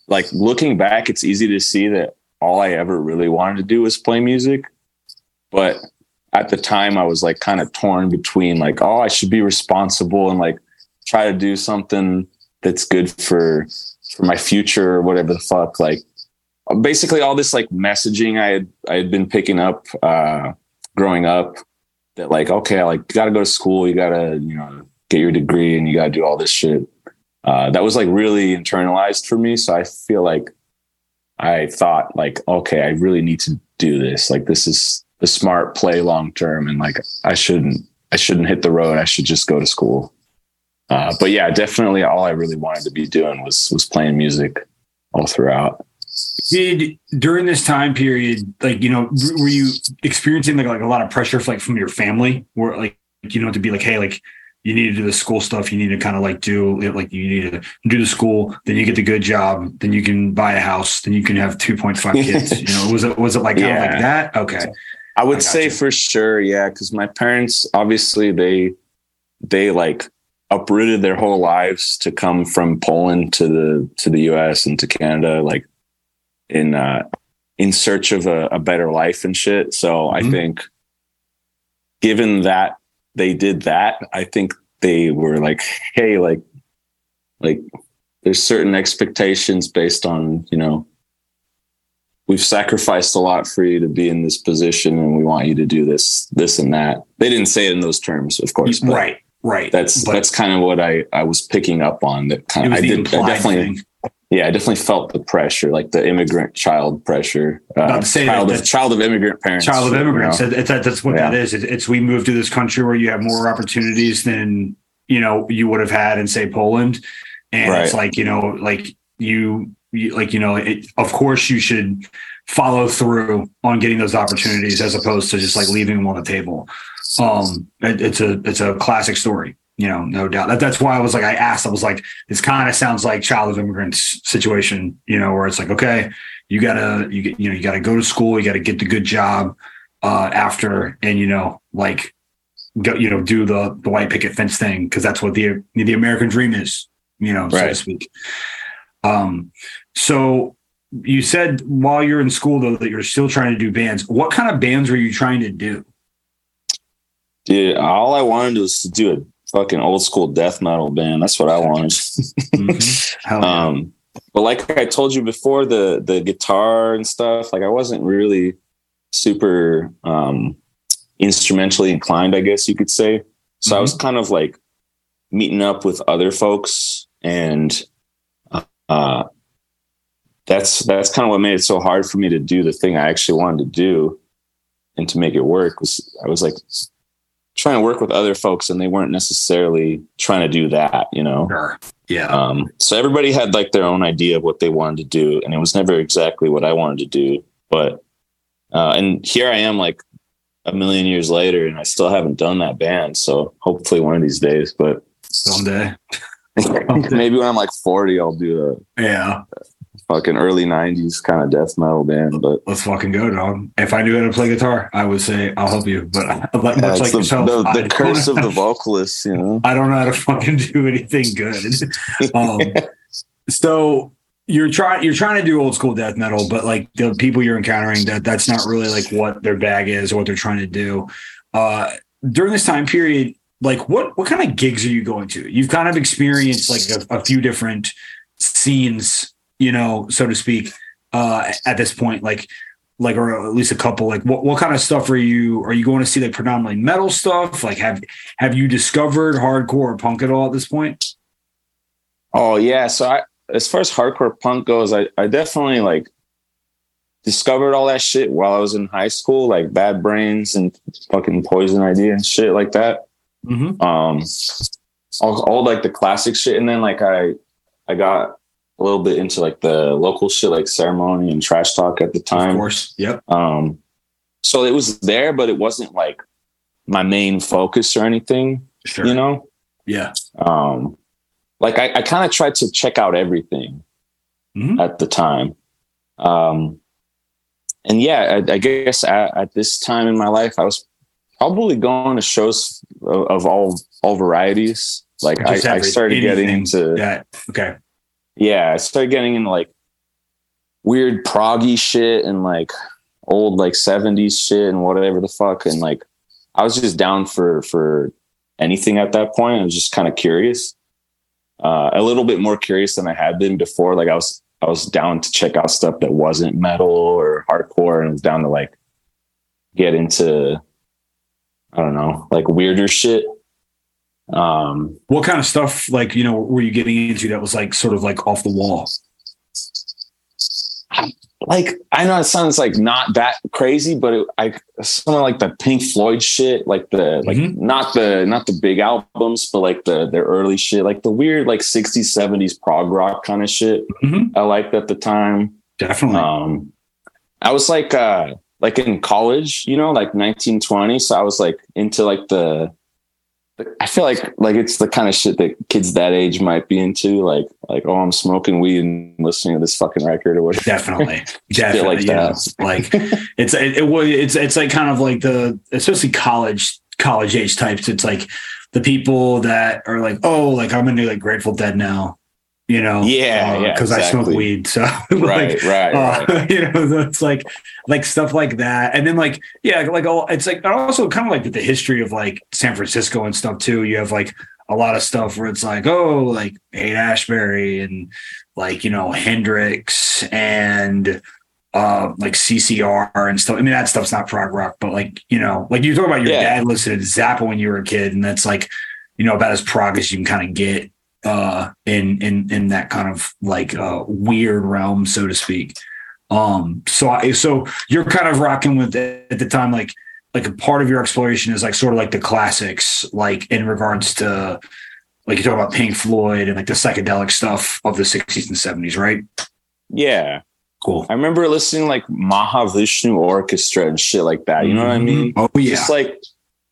like looking back, it's easy to see that all I ever really wanted to do was play music. But at the time, I was like kind of torn between like, oh, I should be responsible and like try to do something that's good for for my future or whatever the fuck. Like basically all this like messaging I had I had been picking up uh, growing up that like okay, like got to go to school, you got to you know get your degree, and you got to do all this shit. Uh, that was like really internalized for me. So I feel like I thought like okay, I really need to do this. Like this is the smart play long term, and like I shouldn't I shouldn't hit the road. I should just go to school. Uh, but yeah, definitely all I really wanted to be doing was was playing music all throughout.
Did during this time period, like you know, were you experiencing like like a lot of pressure, like from your family, where like you know, to be like, hey, like you need to do the school stuff. You need to kind of like do it, like you need to do the school, then you get the good job, then you can buy a house, then you can have two point five kids. you know, was it was it like yeah. like that? Okay,
I would I say you. for sure, yeah, because my parents obviously they they like uprooted their whole lives to come from Poland to the to the U.S. and to Canada, like in uh, in search of a, a better life and shit. So mm-hmm. I think, given that they did that, I think they were like, hey, like, like there's certain expectations based on you know we've sacrificed a lot for you to be in this position and we want you to do this this and that they didn't say it in those terms of course
right right
that's that's kind of what i i was picking up on that kind of i did I definitely thing yeah, I definitely felt the pressure, like the immigrant child pressure. Uh, child, that, of, child of immigrant parents.
Child of immigrants. You know? it's, that's what yeah. that is. It's we moved to this country where you have more opportunities than you know you would have had in say Poland, and right. it's like you know like you, you like you know it, of course you should follow through on getting those opportunities as opposed to just like leaving them on the table. Um, it, it's a it's a classic story you know, no doubt. That, that's why I was like, I asked, I was like, this kind of sounds like child of immigrants situation, you know, where it's like, okay, you gotta, you get, you know, you gotta go to school, you gotta get the good job uh, after, and you know, like, go, you know, do the the white picket fence thing because that's what the the American dream is, you know, right. so to speak. Um, so you said while you're in school though that you're still trying to do bands. What kind of bands were you trying to do?
Yeah, all I wanted was to do a fucking old school death metal band. That's what I wanted. mm-hmm. um, but like I told you before, the the guitar and stuff, like I wasn't really super um, instrumentally inclined, I guess you could say. So mm-hmm. I was mm-hmm. kind of like meeting up with other folks, and uh, that's that's kind of what made it so hard for me to do the thing I actually wanted to do and to make it work. Was I was like trying to work with other folks and they weren't necessarily trying to do that, you know?
Sure. Yeah.
Um, so everybody had like their own idea of what they wanted to do. And it was never exactly what I wanted to do. But, uh, and here I am like a million years later and I still haven't done that band. So hopefully one of these days, but
someday.
maybe when I'm like 40, I'll do
a, yeah
fucking early '90s kind of death metal band. But
let's fucking go, dog. If I knew how to play guitar, I would say I'll help you. But much yeah, like
the,
yourself,
the, the curse of the vocalist. You know,
I don't know how to fucking do anything good. Um, so you're trying you're trying to do old school death metal, but like the people you're encountering, that that's not really like what their bag is or what they're trying to do. Uh, during this time period, like what what kind of gigs are you going to? You've kind of experienced like a, a few different scenes you know, so to speak, uh, at this point, like, like, or at least a couple, like what, what kind of stuff are you, are you going to see like predominantly metal stuff? Like have, have you discovered hardcore punk at all at this point?
Oh yeah. So I, as far as hardcore punk goes, I, I definitely like discovered all that shit while I was in high school, like Bad Brains and fucking Poison Idea and shit like that. Mm-hmm. Um, all, all like the classic shit, and then like I I got a little bit into like the local shit like ceremony and trash talk at the time.
Of course. Yep.
Um, so it was there, but it wasn't like my main focus or anything. Sure. You know?
Yeah.
Um, like I, I kind of tried to check out everything mm-hmm. at the time. Um, and yeah, I, I guess at, at, this time in my life, I was probably going to shows of, of all all varieties. Like I, I, started getting into
yeah. Okay
yeah, I started getting into like weird proggy shit and like old like 70s shit and whatever the fuck. And like I was just down for for anything at that point. I was just kind of curious. Uh, a little bit more curious than I had been before. Like I was I was down to check out stuff that wasn't metal or hardcore and was down to like get into I don't know, like weirder shit.
Um, what kind of stuff, like, you know, were you getting into that was like sort of like off the wall?
Like, I know it sounds like not that crazy, but it, I something like the Pink Floyd shit, like the like mm-hmm. not the not the big albums, but like the their early shit, like the weird like 60s, 70s prog rock kind of shit. Mm-hmm. I liked at the time.
Definitely.
Um, I was like, uh, like in college, you know, like 1920. So I was like into like the, I feel like like it's the kind of shit that kids that age might be into, like like oh I'm smoking weed and listening to this fucking record or whatever.
Definitely, definitely, like that. like it's it, it it's it's like kind of like the especially college college age types. It's like the people that are like oh like I'm into like Grateful Dead now, you know
yeah
uh, yeah because exactly. i smoke weed so
like, right right, uh,
right. you know it's like like stuff like that and then like yeah like all it's like also kind of like the history of like san francisco and stuff too you have like a lot of stuff where it's like oh like Haight Ashbury and like you know hendrix and uh like ccr and stuff i mean that stuff's not prog rock but like you know like you talk about your yeah. dad listened to zappa when you were a kid and that's like you know about as prog as you can kind of get uh, in in in that kind of like uh, weird realm, so to speak. Um, so I so you're kind of rocking with at the time, like like a part of your exploration is like sort of like the classics, like in regards to like you talk about Pink Floyd and like the psychedelic stuff of the 60s and 70s, right?
Yeah.
Cool.
I remember listening like Mahavishnu Orchestra and shit like that. You know what I mean?
Oh yeah.
Just like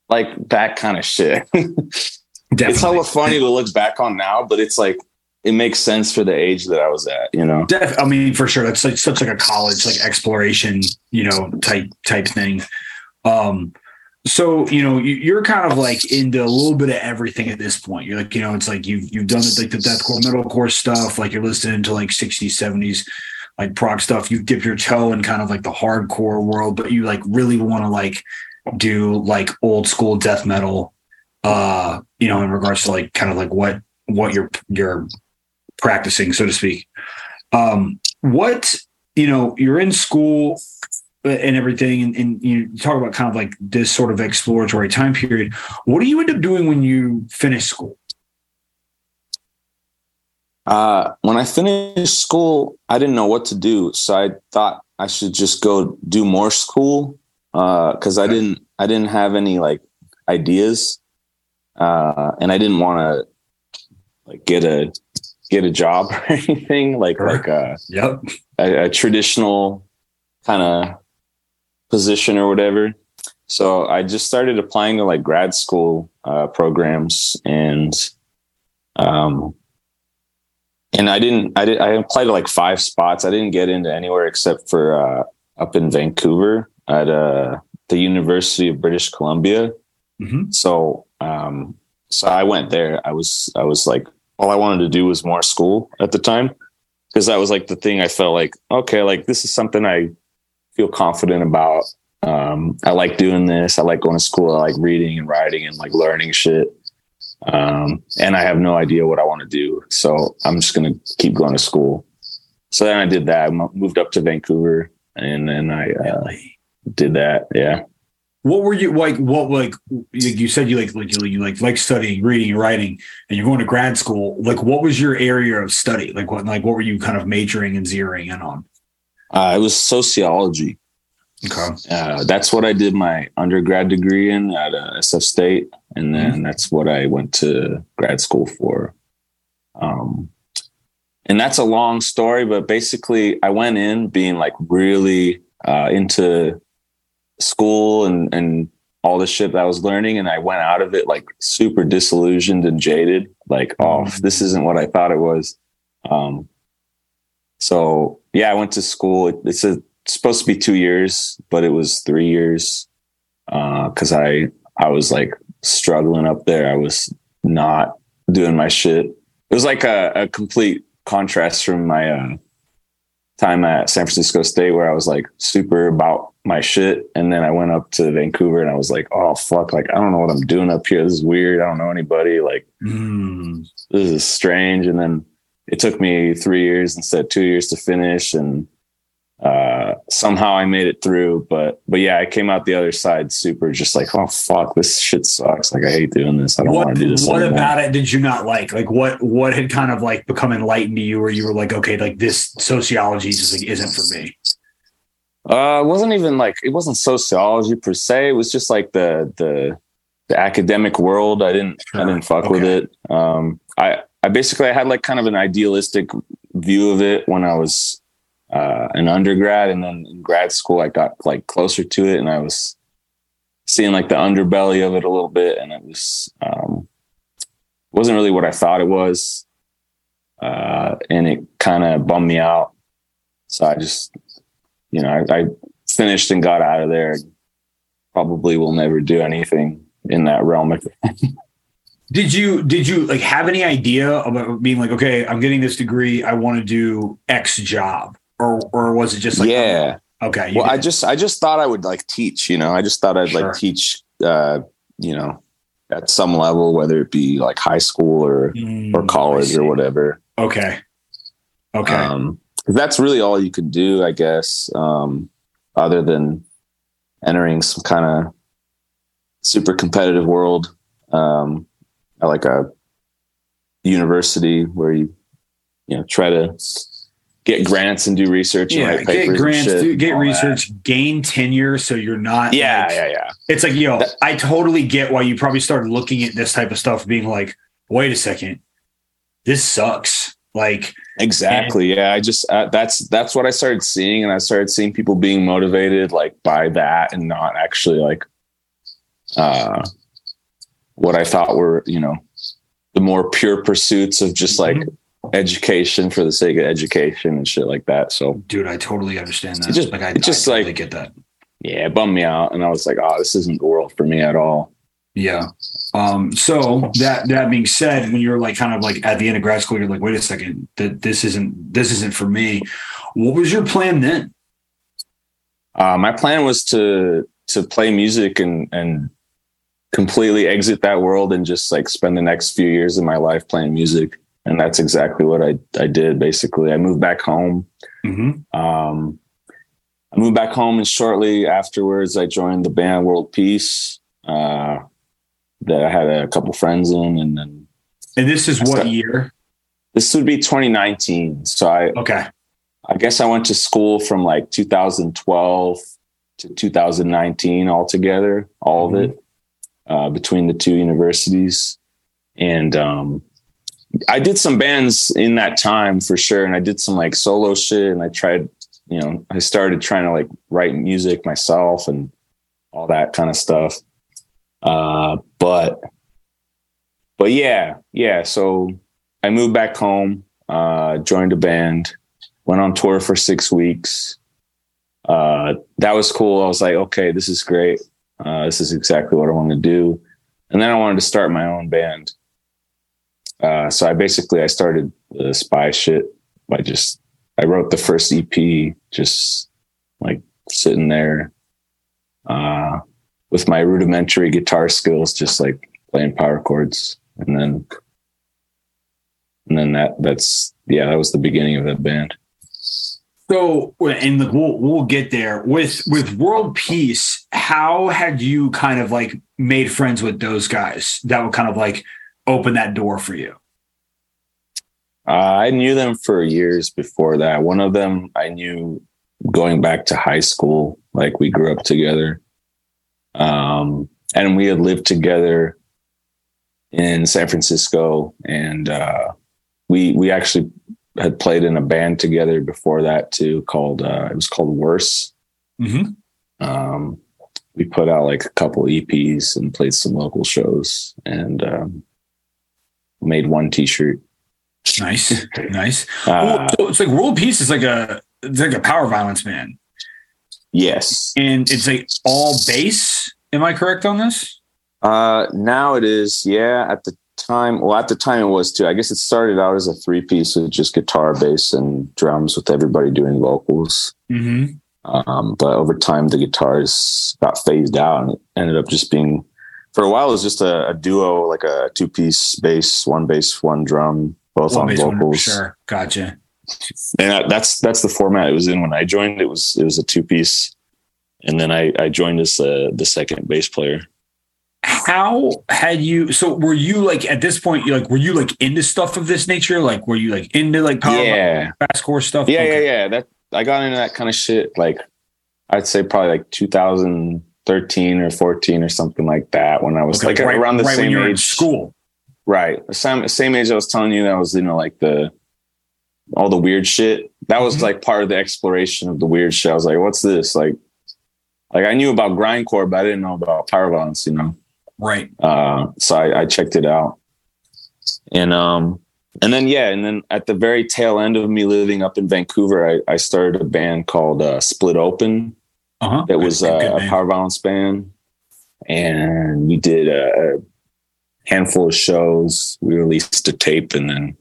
like that kind of shit.
Definitely.
It's hella funny to look back on now, but it's like it makes sense for the age that I was at, you know.
Def- I mean, for sure, that's like such like a college like exploration, you know, type type thing. Um, so you know, you're kind of like into a little bit of everything at this point. You're like, you know, it's like you've you've done like the deathcore, metalcore stuff. Like you're listening to like 60s, 70s, like prog stuff. You dip your toe in kind of like the hardcore world, but you like really want to like do like old school death metal uh, you know, in regards to like kind of like what what you're you're practicing, so to speak. Um, what you know, you're in school and everything, and, and you talk about kind of like this sort of exploratory time period. What do you end up doing when you finish school?
Uh, when I finished school, I didn't know what to do, so I thought I should just go do more school because uh, I didn't I didn't have any like ideas uh, and I didn't want to like get a get a job or anything like
sure.
like a,
yep.
a, a traditional kind of position or whatever. So I just started applying to like grad school uh, programs and um and I didn't I did I applied to like five spots. I didn't get into anywhere except for uh, up in Vancouver at uh, the University of British Columbia.
Mm-hmm.
So um, so I went there. I was I was like all I wanted to do was more school at the time because that was like the thing I felt like okay, like this is something I feel confident about. Um, I like doing this. I like going to school. I like reading and writing and like learning shit. Um, and I have no idea what I want to do. So I'm just to keep going to school. So then I did that. I moved up to Vancouver and then I uh, did that. Yeah
what were you like what like you said you like like you, you like like studying reading and writing and you're going to grad school like what was your area of study? Like what like what were you kind of majoring and zeroing in on?
Uh, it was sociology.
Okay.
Uh, that's what i did my undergrad degree in at uh, sf state and then mm-hmm. that's what i went to grad school for. Um and that's a long story but basically i went in being like really uh, into school and and all the shit that I was learning, and I went out of it like super disillusioned and jaded. Like, oh, mm-hmm. this isn't what I thought it was. Um, so yeah, I went to school. It's, a, it's supposed to be two years, but it was three years because uh, I I was like struggling up there. I was not doing my shit. It was like a, a complete contrast from my uh, time at San Francisco State where I was like super about my shit. And then I went up to Vancouver and I was like, oh, fuck. Like, I don't know what I'm doing up here. This is weird. I don't know anybody. Like,
mm.
this is strange. And then it took me three years instead two years to finish. And uh, somehow I made it through. But but yeah, I came out the other side super just like, oh fuck, this shit sucks. Like I hate doing this. I don't want to do this.
What anymore. about it did you not like? Like what what had kind of like become enlightened to you where you were like, okay, like this sociology just like isn't for me?
Uh it wasn't even like it wasn't sociology per se. It was just like the the the academic world. I didn't sure. I didn't fuck okay. with it. Um I I basically I had like kind of an idealistic view of it when I was uh, an undergrad, and then in grad school, I got like closer to it, and I was seeing like the underbelly of it a little bit, and it was um, wasn't really what I thought it was, uh, and it kind of bummed me out. So I just, you know, I, I finished and got out of there. Probably will never do anything in that realm again.
Did you did you like have any idea about being like, okay, I'm getting this degree, I want to do X job, or or was it just like,
yeah,
oh, okay?
Well, I just I just thought I would like teach, you know, I just thought I'd sure. like teach, uh, you know, at some level, whether it be like high school or mm, or college or whatever.
Okay, okay.
Um, that's really all you can do, I guess, um, other than entering some kind of super competitive world. Um, at like a university where you you know try to get grants and do research
yeah,
and
get grants, do, get research, that. gain tenure so you're not
Yeah, like, yeah, yeah.
It's like, yo, that, I totally get why you probably started looking at this type of stuff being like, wait a second, this sucks. Like
exactly, and, yeah. I just uh, that's that's what I started seeing, and I started seeing people being motivated like by that, and not actually like uh what I thought were, you know, the more pure pursuits of just like mm-hmm. Education for the sake of education and shit like that. So,
dude, I totally understand that.
It just, like, I, just I totally like
get that.
Yeah, it bummed me out, and I was like, oh, this isn't the world for me at all.
Yeah. Um, so that that being said, when you're like kind of like at the end of grad school, you're like, wait a second, that this isn't this isn't for me. What was your plan then?
Uh, my plan was to to play music and and completely exit that world and just like spend the next few years of my life playing music. And that's exactly what I, I did. Basically, I moved back home. Mm-hmm. Um, I moved back home, and shortly afterwards, I joined the band World Peace uh, that I had a couple friends in, and then.
And this is what year?
This would be 2019. So I
okay.
I guess I went to school from like 2012 to 2019 altogether, all mm-hmm. of it uh, between the two universities. And um, I did some bands in that time for sure. And I did some like solo shit and I tried, you know, I started trying to like write music myself and all that kind of stuff. Uh, but, but yeah, yeah. So I moved back home, uh, joined a band, went on tour for six weeks. Uh, that was cool. I was like, okay, this is great. Uh, this is exactly what I want to do. And then I wanted to start my own band. Uh, so I basically I started the spy shit by just I wrote the first EP just like sitting there uh, with my rudimentary guitar skills, just like playing power chords, and then and then that that's yeah that was the beginning of that band.
So, and we'll we'll get there with with World Peace. How had you kind of like made friends with those guys that would kind of like open that door for you?
Uh, I knew them for years before that. One of them I knew going back to high school. Like we grew up together, um, and we had lived together in San Francisco, and uh, we we actually had played in a band together before that too, called uh, it was called Worse. Mm-hmm. Um, we put out like a couple EPs and played some local shows and um, made one T-shirt.
Nice, nice. Uh, so it's like World Peace is like a it's like a power violence man.
Yes,
and it's like all bass. Am I correct on this?
Uh, now it is. Yeah, at the time, well, at the time it was too. I guess it started out as a three piece with just guitar, bass, and drums with everybody doing vocals. Mm-hmm. Um, but over time, the guitars got phased out and it ended up just being, for a while, it was just a, a duo, like a two piece bass, one bass, one drum, both one on vocals.
Sure, gotcha.
And that's that's the format it was in when I joined. It was it was a two piece, and then I I joined as uh, the second bass player
how had you so were you like at this point you like were you like into stuff of this nature like were you like into like
power yeah
fast core stuff
yeah okay. yeah yeah that i got into that kind of shit like i'd say probably like 2013 or 14 or something like that when i was okay, like right, around the right same age
school
right same same age i was telling you that was you know like the all the weird shit. That was mm-hmm. like part of the exploration of the weird shit. I was like, what's this? Like, like I knew about grindcore, but I didn't know about power violence, you know?
Right.
Uh, so I, I checked it out. And, um, and then, yeah. And then at the very tail end of me living up in Vancouver, I, I started a band called, uh, Split Open. Uh-huh. That was uh, a power violence band. And we did a handful of shows. We released a tape and then,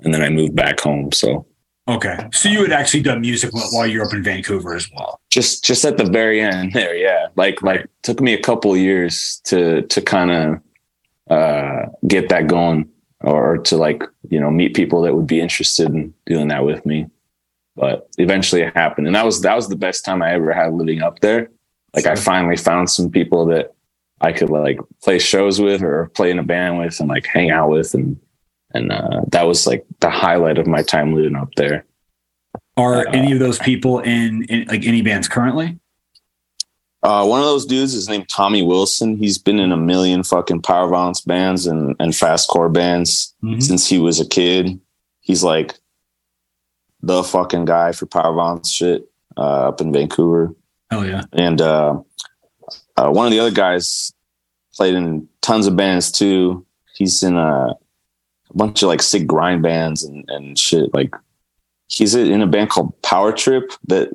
and then I moved back home. So,
Okay, so you had actually done music while you're up in Vancouver as well.
Just just at the very end there, yeah. Like like took me a couple years to to kind of uh, get that going, or to like you know meet people that would be interested in doing that with me. But eventually it happened, and that was that was the best time I ever had living up there. Like sure. I finally found some people that I could like play shows with or play in a band with and like hang out with and and uh, that was like the highlight of my time living up there.
Are uh, any of those people in, in, like any bands currently?
Uh, one of those dudes is named Tommy Wilson. He's been in a million fucking power violence bands and, and fastcore bands mm-hmm. since he was a kid. He's like the fucking guy for power violence shit uh, up in Vancouver.
Hell yeah!
And uh, uh, one of the other guys played in tons of bands too. He's in a a bunch of like sick grind bands and, and shit. Like he's in a band called Power Trip that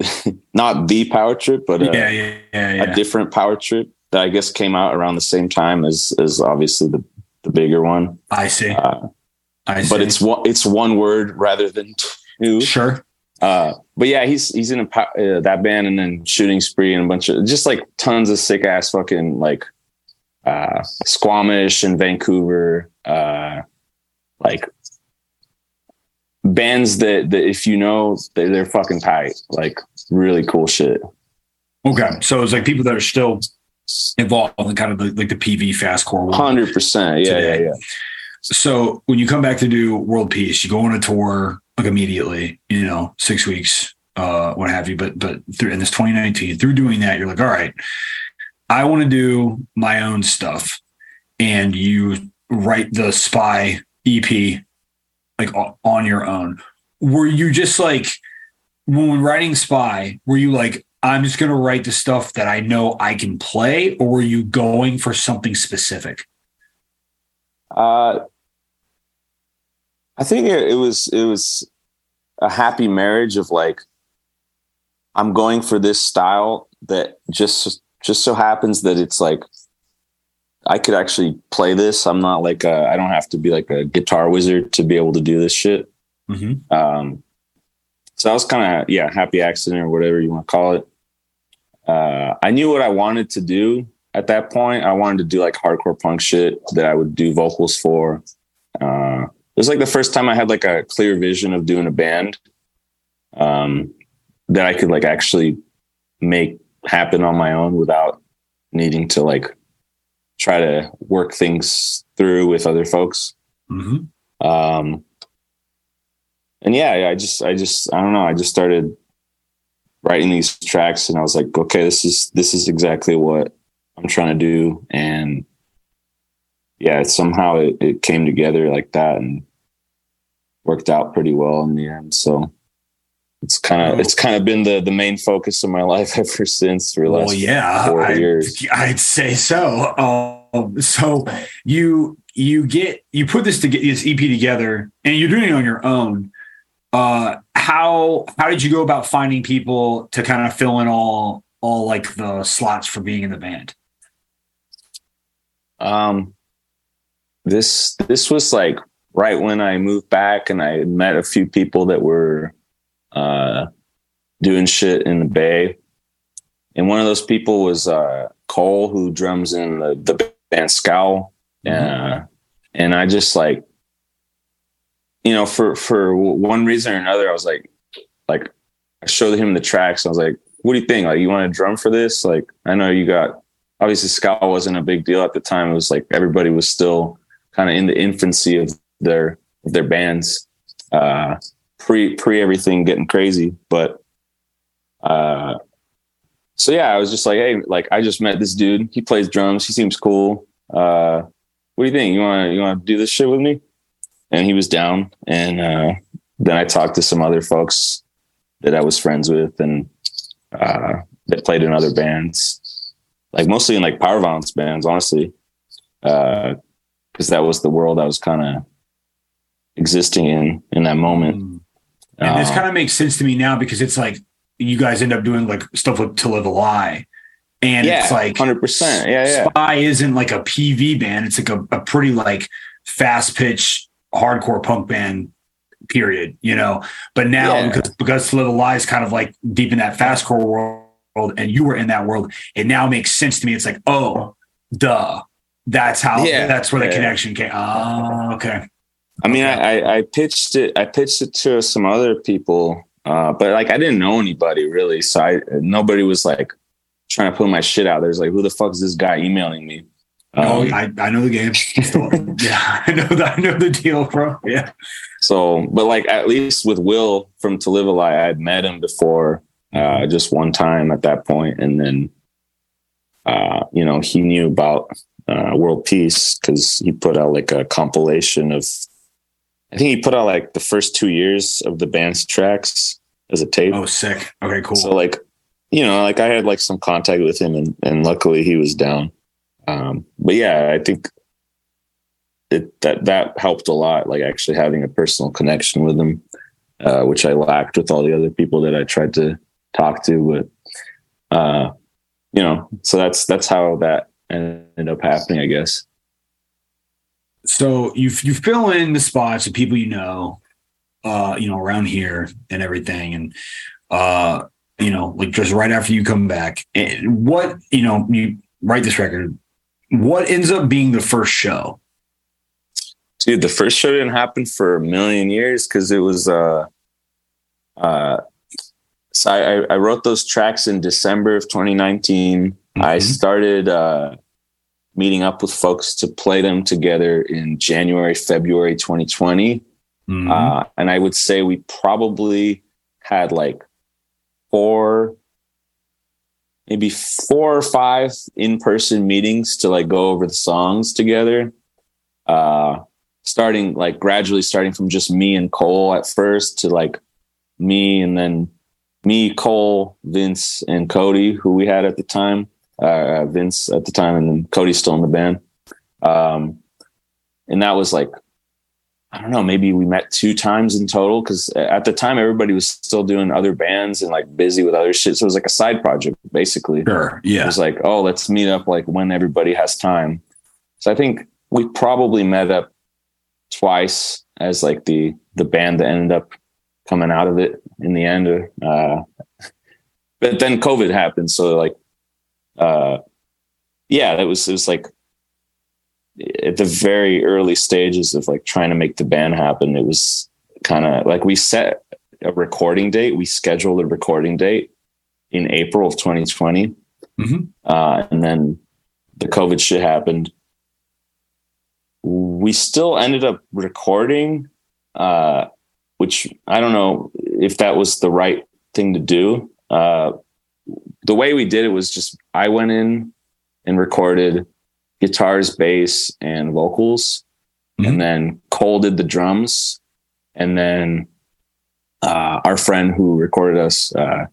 not the Power Trip, but
yeah, yeah, yeah,
a different Power Trip that I guess came out around the same time as as obviously the the bigger one.
I see. Uh,
I see. But it's one it's one word rather than
Sure.
Uh, but yeah, he's he's in a, uh, that band and then Shooting Spree and a bunch of just like tons of sick ass fucking like uh, Squamish and Vancouver, uh, like bands that, that if you know they're, they're fucking tight like really cool shit
okay so it's like people that are still involved in kind of the, like the pv fast core.
100% yeah today. yeah yeah
so when you come back to do world peace you go on a tour like immediately you know six weeks uh what have you but but through in this 2019 through doing that you're like all right i want to do my own stuff and you write the spy EP like on your own. Were you just like when writing Spy, were you like, I'm just gonna write the stuff that I know I can play, or were you going for something specific?
Uh I think it, it was it was a happy marriage of like I'm going for this style that just just so happens that it's like I could actually play this. I'm not like I don't have to be like a guitar wizard to be able to do this shit. Mm-hmm. Um, so I was kind of yeah, happy accident or whatever you want to call it. Uh, I knew what I wanted to do at that point. I wanted to do like hardcore punk shit that I would do vocals for. Uh, it was like the first time I had like a clear vision of doing a band um, that I could like actually make happen on my own without needing to like try to work things through with other folks. Mm-hmm. Um, and yeah, I just, I just, I don't know. I just started writing these tracks and I was like, okay, this is, this is exactly what I'm trying to do. And yeah, somehow it, it came together like that and worked out pretty well in the end. So it's kind of, it's kind of been the, the main focus of my life ever since for the last well,
yeah, four I, years. I'd say so. Um, so you, you get, you put this to get this EP together and you're doing it on your own. Uh, how, how did you go about finding people to kind of fill in all, all like the slots for being in the band?
Um, this, this was like right when I moved back and I met a few people that were, uh, doing shit in the Bay. And one of those people was uh, Cole, who drums in the, the band Scowl. Mm-hmm. Uh, and I just like, you know, for for one reason or another, I was like, like, I showed him the tracks. I was like, "What do you think? Like, you want to drum for this? Like, I know you got. Obviously, Scowl wasn't a big deal at the time. It was like everybody was still kind of in the infancy of their of their bands. Uh, pre pre everything getting crazy. But uh, so yeah, I was just like, hey, like I just met this dude. He plays drums. He seems cool. Uh, what do you think? You want to you want to do this shit with me? And he was down, and uh, then I talked to some other folks that I was friends with and uh, that played in other bands, like mostly in like power violence bands, honestly, because that was the world I was kind of existing in in that moment. Mm.
And this uh, kind of makes sense to me now because it's like you guys end up doing like stuff with To Live a Lie. And yeah, it's like
100%. Yeah, yeah.
Spy isn't like a PV band. It's like a, a pretty like fast pitch hardcore punk band period, you know. But now yeah. because because To Live a Lie is kind of like deep in that fast core world and you were in that world, it now makes sense to me. It's like, oh, duh. That's how yeah. that's where the yeah. connection came. Oh, okay.
I mean, I, I pitched it. I pitched it to some other people, uh, but like I didn't know anybody really, so I nobody was like trying to put my shit out There's like, who the fuck is this guy emailing me?
Oh, um, I, I know the game. yeah, I know that. I know the deal, bro. Yeah.
So, but like at least with Will from To Live a Lie, I had met him before, uh, just one time at that point, and then, uh, you know, he knew about uh, World Peace because he put out like a compilation of I think he put out like the first two years of the band's tracks as a tape.
Oh, sick. Okay, cool.
So like, you know, like I had like some contact with him, and and luckily he was down. Um, but yeah, I think it that that helped a lot. Like actually having a personal connection with him, uh, which I lacked with all the other people that I tried to talk to. But uh, you know, so that's that's how that ended up happening, I guess
so you you fill in the spots of people you know, uh, you know, around here and everything, and uh, you know, like just right after you come back, and what you know, you write this record. What ends up being the first show?
Dude, the first show didn't happen for a million years because it was uh uh so I, I wrote those tracks in December of 2019. Mm-hmm. I started uh meeting up with folks to play them together in January, February 2020. Mm-hmm. Uh, and I would say we probably had like four, maybe four or five in person meetings to like go over the songs together. Uh, starting like gradually starting from just me and Cole at first to like me and then me, Cole, Vince, and Cody, who we had at the time uh, Vince at the time, and then Cody's still in the band. Um, and that was like, I don't know, maybe we met two times in total because at the time everybody was still doing other bands and like busy with other shit. So it was like a side project basically.
Sure. Yeah.
It was like, oh, let's meet up like when everybody has time. So I think we probably met up twice as like the the band that ended up coming out of it in the end. Uh, but then COVID happened, so like uh, yeah, that was it was like at the very early stages of like trying to make the band happen. It was kind of like we set a recording date. We scheduled a recording date in April of 2020, mm-hmm. uh, and then the COVID shit happened. We still ended up recording, uh, which I don't know if that was the right thing to do. Uh, the way we did it was just I went in and recorded guitars, bass, and vocals, mm-hmm. and then Cole did the drums, and then uh, our friend who recorded us, uh,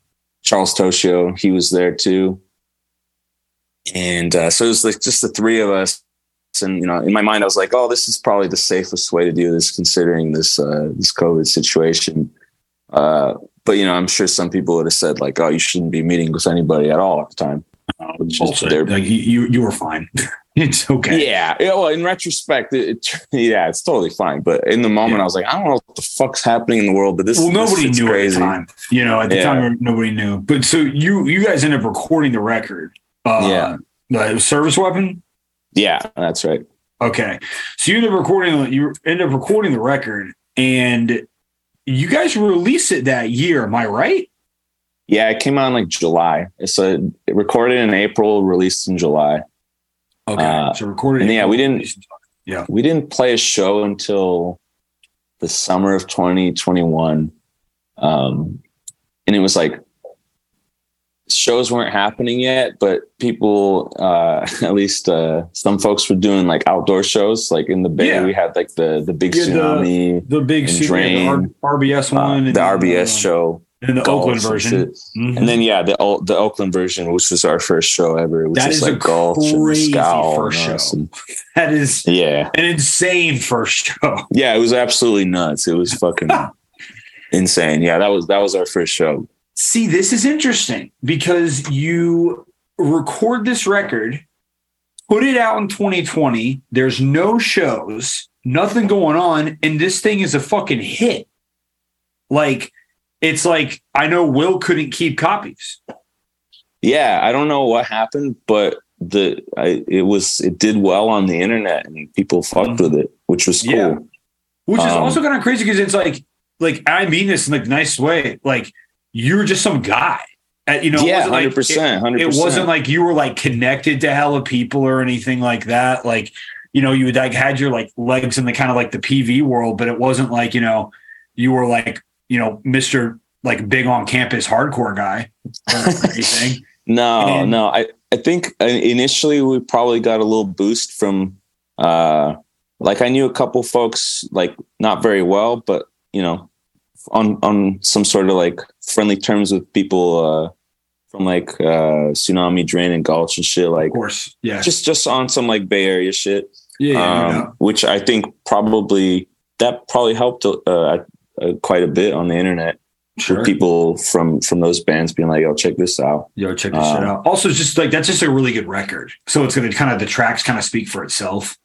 Charles Toshio, he was there too, and uh, so it was like just the three of us. And you know, in my mind, I was like, "Oh, this is probably the safest way to do this, considering this uh, this COVID situation." Uh, but you know, I'm sure some people would have said like, "Oh, you shouldn't be meeting with anybody at all at the time."
Oh, like you, you were fine. it's okay.
Yeah. yeah. Well, in retrospect, it, it, yeah, it's totally fine. But in the moment, yeah. I was like, I don't know what the fuck's happening in the world. But this,
well, nobody
this
knew crazy. at the time. You know, at the yeah. time, nobody knew. But so you, you guys end up recording the record. Uh, yeah. The service weapon.
Yeah, that's right.
Okay, so you end up recording. You end up recording the record, and you guys released it that year. Am I right?
Yeah, it came out in like July. It's a it recorded in April, released in July.
Okay, uh, so recorded.
And yeah, we didn't. Yeah, we didn't play a show until the summer of 2021, um, and it was like shows weren't happening yet, but people, uh, at least uh, some folks were doing like outdoor shows. Like in the Bay, yeah. we had like the the big tsunami,
the, the big tsunami, the RBS uh, one,
uh, the RBS show.
And the Oakland version,
mm-hmm. and then yeah, the the Oakland version, which was our first show ever. Which
that is like a golf crazy first show. And, that is
yeah,
an insane first show.
Yeah, it was absolutely nuts. It was fucking insane. Yeah, that was that was our first show.
See, this is interesting because you record this record, put it out in 2020. There's no shows, nothing going on, and this thing is a fucking hit. Like it's like I know Will couldn't keep copies.
Yeah, I don't know what happened, but the I, it was it did well on the internet and people fucked with it, which was cool. Yeah.
Which is um, also kind of crazy because it's like like I mean this in like nice way. Like you were just some guy. Uh, you know,
yeah, hundred percent, hundred.
It wasn't like you were like connected to hella people or anything like that. Like, you know, you like had your like legs in the kind of like the PV world, but it wasn't like you know you were like you know, Mr. like big on campus hardcore guy anything.
no, and, no. I, I think uh, initially we probably got a little boost from uh like I knew a couple folks like not very well, but you know, on on some sort of like friendly terms with people uh from like uh tsunami drain and gulch and shit like
of course yeah
just just on some like bay area shit
yeah, yeah, um,
yeah. which i think probably that probably helped uh, uh, quite a bit on the internet sure. for people from from those bands being like, "Yo, check this out."
Yo, check this um, shit out. Also, just like that's just a really good record. So it's gonna kind of the tracks kind of speak for itself.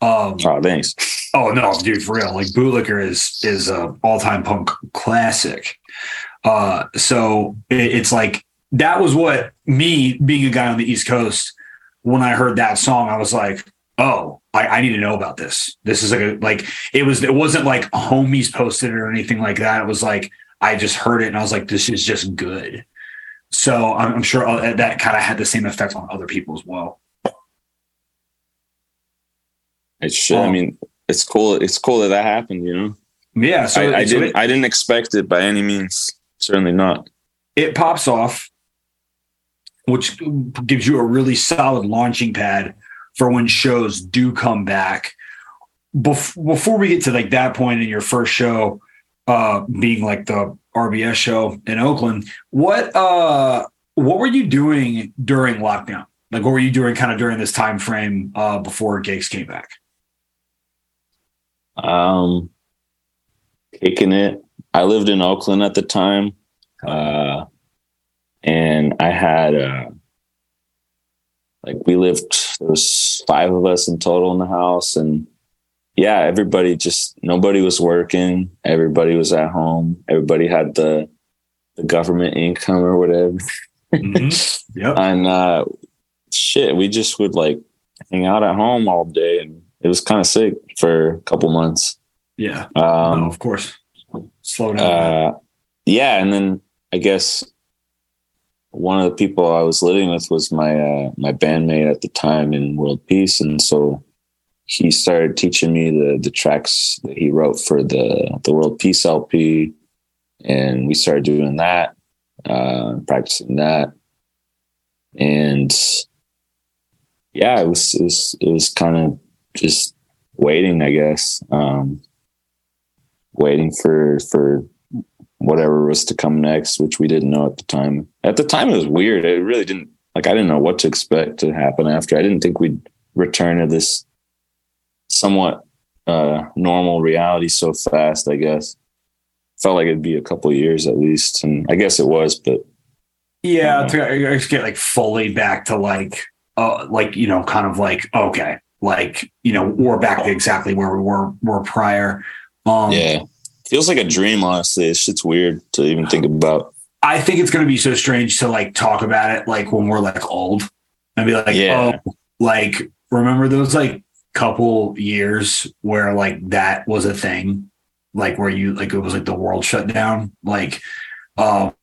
Um, oh, thanks.
Oh no, dude, for real. Like Bootlicker is is a all time punk classic. Uh, so it, it's like that was what me being a guy on the East Coast. When I heard that song, I was like, oh, I, I, need to know about this. This is like a like it was it wasn't like homies posted it or anything like that. It was like I just heard it and I was like, this is just good. So I'm, I'm sure uh, that kind of had the same effect on other people as well.
It should. Um, I mean, it's cool. It's cool that that happened. You know.
Yeah.
So I, I didn't. It, I didn't expect it by any means. Certainly not.
It pops off, which gives you a really solid launching pad for when shows do come back. Bef- before we get to like that point in your first show, uh, being like the RBS show in Oakland, what uh, what were you doing during lockdown? Like, what were you doing kind of during this time frame uh, before gigs came back?
Um, kicking it. I lived in Oakland at the time, uh, and I had uh, like we lived. There was five of us in total in the house, and yeah, everybody just nobody was working. Everybody was at home. Everybody had the the government income or whatever. Mm-hmm. Yep. and uh, shit, we just would like hang out at home all day, and it was kind of sick for a couple months.
Yeah, um, of course. Slow down.
Uh, yeah, and then I guess one of the people I was living with was my uh, my bandmate at the time in World Peace, and so he started teaching me the the tracks that he wrote for the the World Peace LP, and we started doing that, uh, practicing that, and yeah, it was it was, was kind of just waiting, I guess, um, waiting for for whatever was to come next, which we didn't know at the time. At the time, it was weird. It really didn't like I didn't know what to expect to happen after. I didn't think we'd return to this somewhat uh, normal reality so fast. I guess felt like it'd be a couple years at least, and I guess it was. But
yeah, uh, to get like fully back to like, uh, like you know, kind of like okay, like you know, we're back to exactly where we were were prior.
Um, yeah, feels like a dream. Honestly, it's shit's weird to even think about.
I think it's going to be so strange to like talk about it like when we're like old and be like, yeah. oh, like remember those like couple years where like that was a thing, like where you like it was like the world shut down. Like um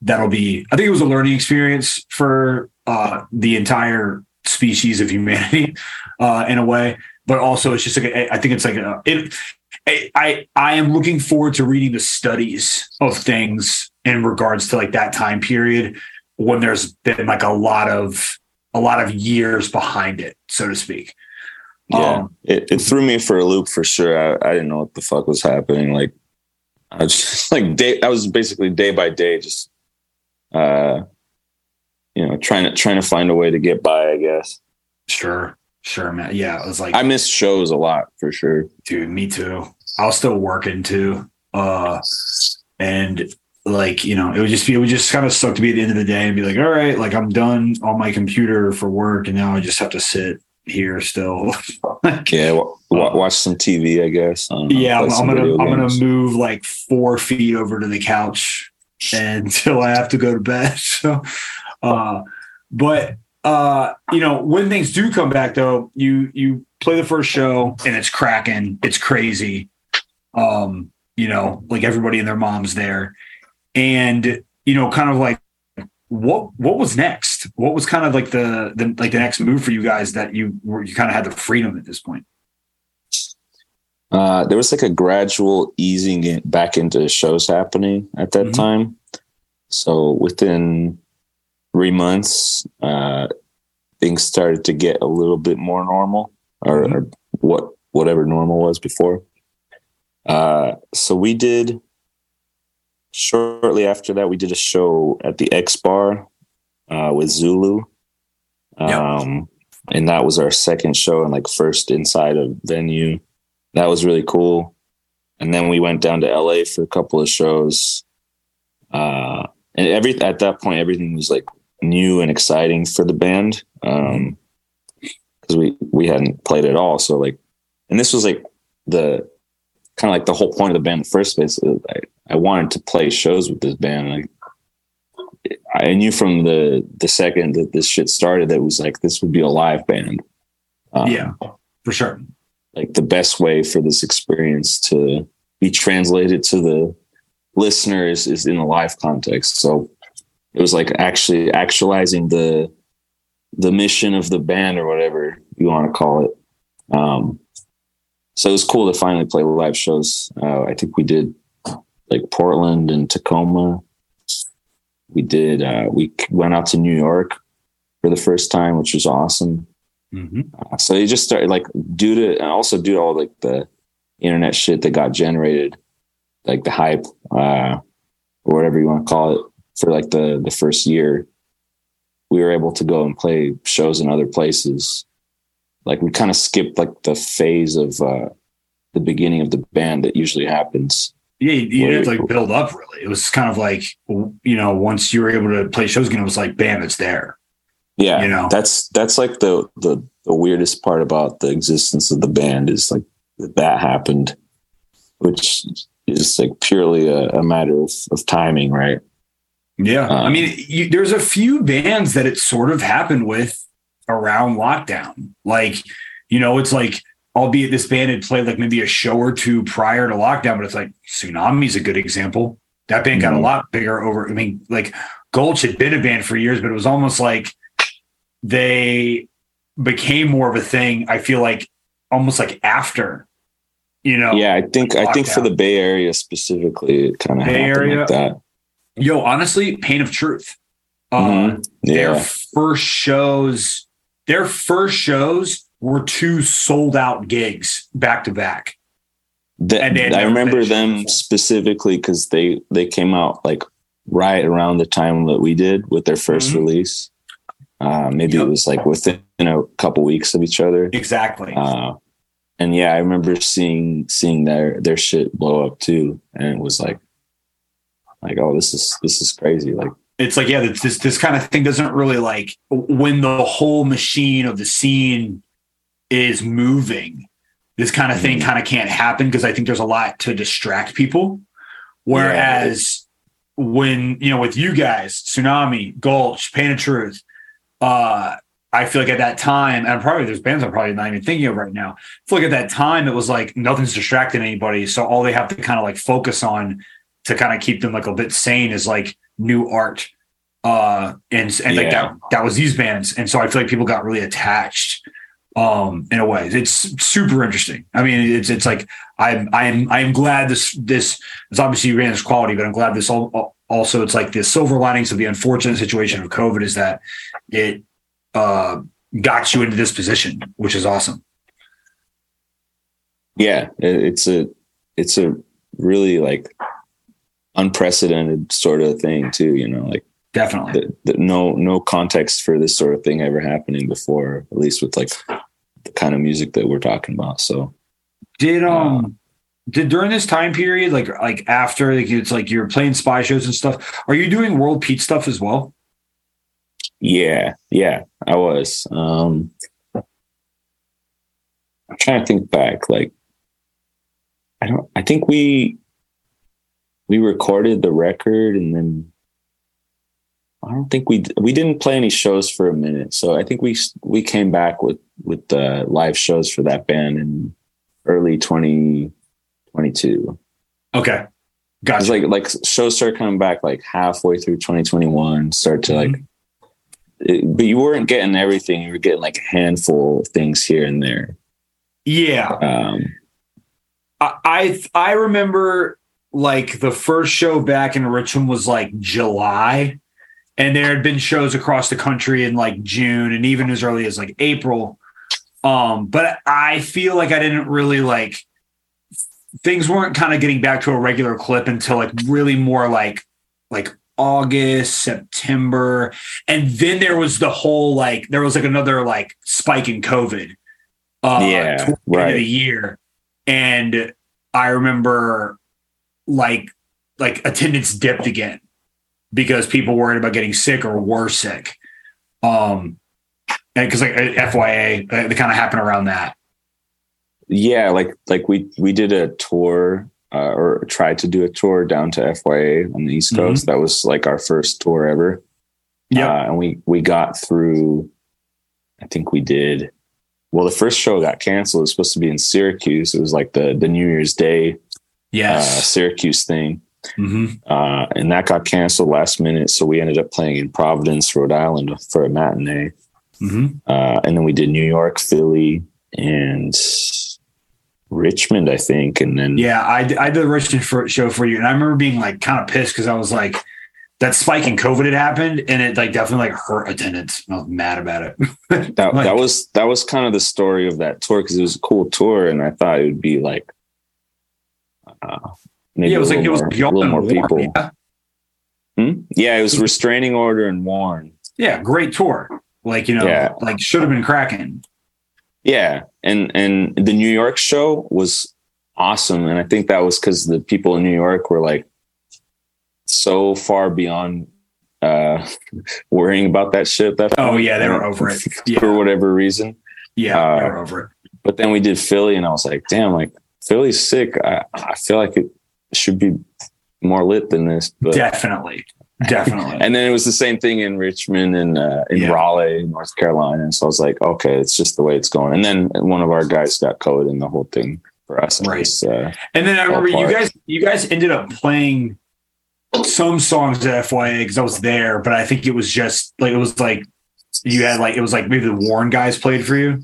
that'll be I think it was a learning experience for uh the entire species of humanity uh in a way. But also it's just like I think it's like a, it I I am looking forward to reading the studies of things in regards to like that time period when there's been like a lot of a lot of years behind it, so to speak.
Yeah, um, it, it threw me for a loop for sure. I, I didn't know what the fuck was happening. Like, I was just like day. I was basically day by day, just uh, you know, trying to trying to find a way to get by. I guess.
Sure, sure, man. Yeah, it was like
I miss shows a lot for sure,
dude. Me too. I was still working too, uh, and like you know, it would just be it would just kind of suck to be at the end of the day and be like, all right, like I'm done on my computer for work, and now I just have to sit here still.
yeah, w- watch some TV, I guess. I
yeah, I'm, I'm gonna I'm gonna move like four feet over to the couch until I have to go to bed. So, uh, but uh, you know, when things do come back, though, you you play the first show and it's cracking, it's crazy. Um, you know, like everybody and their moms there, and you know, kind of like what what was next? What was kind of like the, the like the next move for you guys that you were you kind of had the freedom at this point?
Uh, there was like a gradual easing it back into shows happening at that mm-hmm. time. So within three months, uh, things started to get a little bit more normal, or, mm-hmm. or what whatever normal was before. Uh, so we did shortly after that, we did a show at the X Bar uh, with Zulu. Um, yep. And that was our second show and like first inside a venue. That was really cool. And then we went down to LA for a couple of shows. Uh, and every at that point, everything was like new and exciting for the band. Um, because we we hadn't played at all. So like, and this was like the kind of like the whole point of the band in the first place. I, I wanted to play shows with this band. Like, I knew from the the second that this shit started that was like this would be a live band.
Um, yeah, for sure.
Like the best way for this experience to be translated to the listeners is in a live context. So it was like actually actualizing the the mission of the band or whatever you want to call it. Um, so it was cool to finally play live shows. Uh, I think we did like Portland and Tacoma. We did. Uh, we went out to New York for the first time, which was awesome. Mm-hmm. Uh, so you just started like due to and also due to all like the internet shit that got generated, like the hype uh, or whatever you want to call it for like the the first year. We were able to go and play shows in other places. Like we kind of skipped like the phase of uh, the beginning of the band that usually happens
yeah, you, didn't like build up really. It was kind of like you know, once you were able to play shows again, it was like bam, it's there.
Yeah, you know, that's that's like the the the weirdest part about the existence of the band is like that happened, which is like purely a, a matter of, of timing, right?
Yeah, um, I mean, you, there's a few bands that it sort of happened with around lockdown. Like, you know, it's like albeit this band had played like maybe a show or two prior to lockdown, but it's like Tsunami's a good example. That band got mm-hmm. a lot bigger over. I mean, like Gulch had been a band for years, but it was almost like they became more of a thing. I feel like almost like after, you know.
Yeah, I think I think for the Bay Area specifically, it kind of Bay Area like that.
Yo, honestly, Pain of Truth. Uh, mm-hmm. yeah. Their first shows, their first shows were two sold out gigs back to back.
I remember them specifically because they they came out like right around the time that we did with their 1st mm-hmm. release. Uh, maybe yep. it was like within a couple weeks of each other.
Exactly. Uh,
and yeah, I remember seeing seeing their their shit blow up too, and it was like, like oh, this is this is crazy. Like
it's like yeah, this this kind of thing doesn't really like when the whole machine of the scene is moving, this kind of thing mm-hmm. kind of can't happen because I think there's a lot to distract people. Whereas yeah. when, you know, with you guys, Tsunami, Gulch, Pain of Truth, uh, I feel like at that time, and probably there's bands I'm probably not even thinking of right now. I feel like at that time it was like nothing's distracting anybody. So all they have to kind of like focus on to kind of keep them like a bit sane is like new art. Uh and and yeah. like that that was these bands. And so I feel like people got really attached um in a way it's super interesting i mean it's it's like i'm i'm i'm glad this this is obviously ran this quality but i'm glad this all also it's like the silver linings of the unfortunate situation of COVID is that it uh, got you into this position, which is awesome.
Yeah, it's a it's a really like unprecedented sort of thing too. You know, like
definitely
the, the, no no context for this sort of thing ever happening before, at least with like the kind of music that we're talking about. So
did um. Uh, did during this time period, like like after like it's like you're playing spy shows and stuff, are you doing World Peace stuff as well?
Yeah, yeah, I was. Um I'm trying to think back. Like I don't I think we we recorded the record and then I don't think we we didn't play any shows for a minute. So I think we we came back with with the live shows for that band in early 20 22.
Okay.
Gotcha. Like like shows start coming back like halfway through 2021, start to mm-hmm. like it, but you weren't getting everything. You were getting like a handful of things here and there.
Yeah. Um I, I remember like the first show back in Richmond was like July. And there had been shows across the country in like June and even as early as like April. Um, but I feel like I didn't really like things weren't kind of getting back to a regular clip until like really more like like August, September, and then there was the whole like there was like another like spike in COVID.
Uh, yeah, right.
The year, and I remember like like attendance dipped again because people worried about getting sick or were sick. Um, and because like FYA, they kind of happened around that
yeah, like like we we did a tour uh, or tried to do a tour down to FYA on the East mm-hmm. Coast. Mm-hmm. That was like our first tour ever. Yeah, uh, and we we got through. I think we did. Well, the first show got canceled. It was supposed to be in Syracuse. It was like the the New Year's Day,
yeah, uh,
Syracuse thing. Mm-hmm. Uh, and that got canceled last minute. So we ended up playing in Providence, Rhode Island for a matinee. Mm-hmm. Uh, and then we did New York, Philly, and Richmond, I think, and then
yeah, I, I did the Richmond for, show for you, and I remember being like kind of pissed because I was like, that spike in COVID had happened, and it like definitely like hurt attendance. I was mad about it.
that like, that was that was kind of the story of that tour because it was a cool tour, and I thought it would be like
uh, maybe yeah, it was like it was more, a little more people.
Yeah. Hmm? yeah, it was restraining order and warn.
Yeah, great tour. Like you know, yeah. like should have been cracking.
Yeah, and and the New York show was awesome, and I think that was because the people in New York were like so far beyond uh worrying about that shit. That
oh yeah, they were over it yeah.
for whatever reason.
Yeah, uh, they were over it.
But then we did Philly, and I was like, damn, like Philly's sick. I, I feel like it should be more lit than this.
But definitely, Definitely.
and then it was the same thing in Richmond and uh, in yeah. Raleigh, North Carolina. And so I was like, okay, it's just the way it's going. And then one of our guys got COVID and the whole thing for us.
Right. Was, uh, and then I remember you guys, you guys ended up playing some songs at FYA because I was there, but I think it was just like, it was like, you had like, it was like maybe the Warren guys played for you.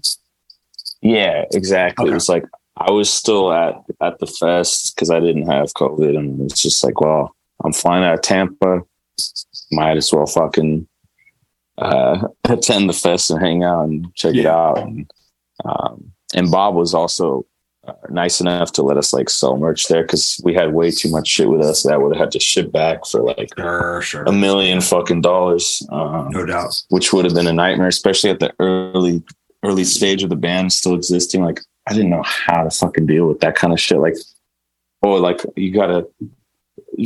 Yeah, exactly. Okay. It was like, I was still at, at the fest because I didn't have COVID. And it's just like, well, I'm flying out of Tampa might as well fucking uh, attend the fest and hang out and check yeah. it out. And, um, and Bob was also uh, nice enough to let us like sell merch there because we had way too much shit with us that would have had to ship back for like
sure, sure.
a million fucking dollars.
Um, no doubt.
Which would have been a nightmare, especially at the early early stage of the band still existing. Like I didn't know how to fucking deal with that kind of shit. Like, oh, like you gotta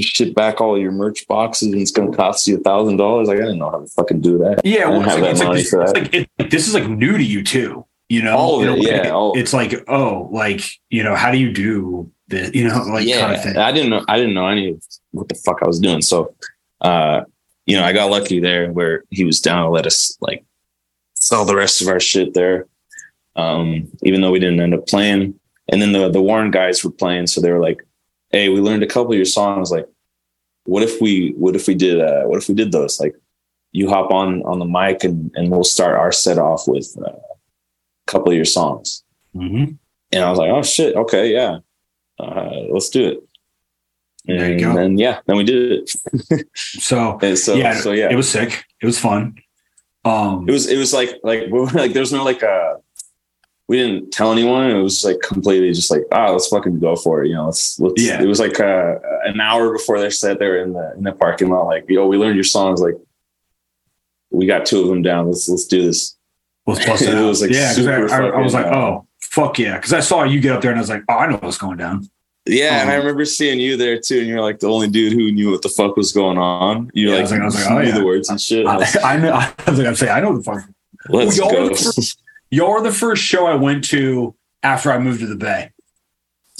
ship back all your merch boxes and it's to cost you a thousand dollars. Like I didn't know how to fucking do that.
Yeah, well, it's like, it's like, this, it's like it, this is like new to you too. You know,
all of it, yeah.
It's like oh, like you know, how do you do this? You know, like
yeah. Kind of thing. I didn't know. I didn't know any of what the fuck I was doing. So, uh, you know, I got lucky there where he was down to let us like sell the rest of our shit there. Um, even though we didn't end up playing. And then the the Warren guys were playing, so they were like, hey, we learned a couple of your songs. Like, what if we, what if we did, uh, what if we did those? Like, you hop on on the mic and and we'll start our set off with uh, a couple of your songs. Mm-hmm. And I was like, oh shit, okay, yeah, uh, let's do it. And there you go. And yeah, then we did
it. so, so yeah, so yeah, it was sick. It was fun.
Um, it was it was like like like there's no like uh we didn't tell anyone. It was like completely just like, ah, oh, let's fucking go for it. You know, let's, let's yeah. It was like uh, an hour before they said they were in the in the parking lot. Like, yo, we learned your songs. Like, we got two of them down. Let's let's do this. Let's bust
it, it was like yeah, I, I, I, was like, oh fuck yeah, because I saw you get up there and I was like, oh, I know what's going down.
Yeah, um, and I um, remember seeing you there too, and you're like the only dude who knew what the fuck was going on. You yeah, like, I was like, I was like, oh, yeah. the words and shit. I, I, know. I was like, I'm saying, I know the fuck. Let's well, go.
Y'all were the first show I went to after I moved to the Bay.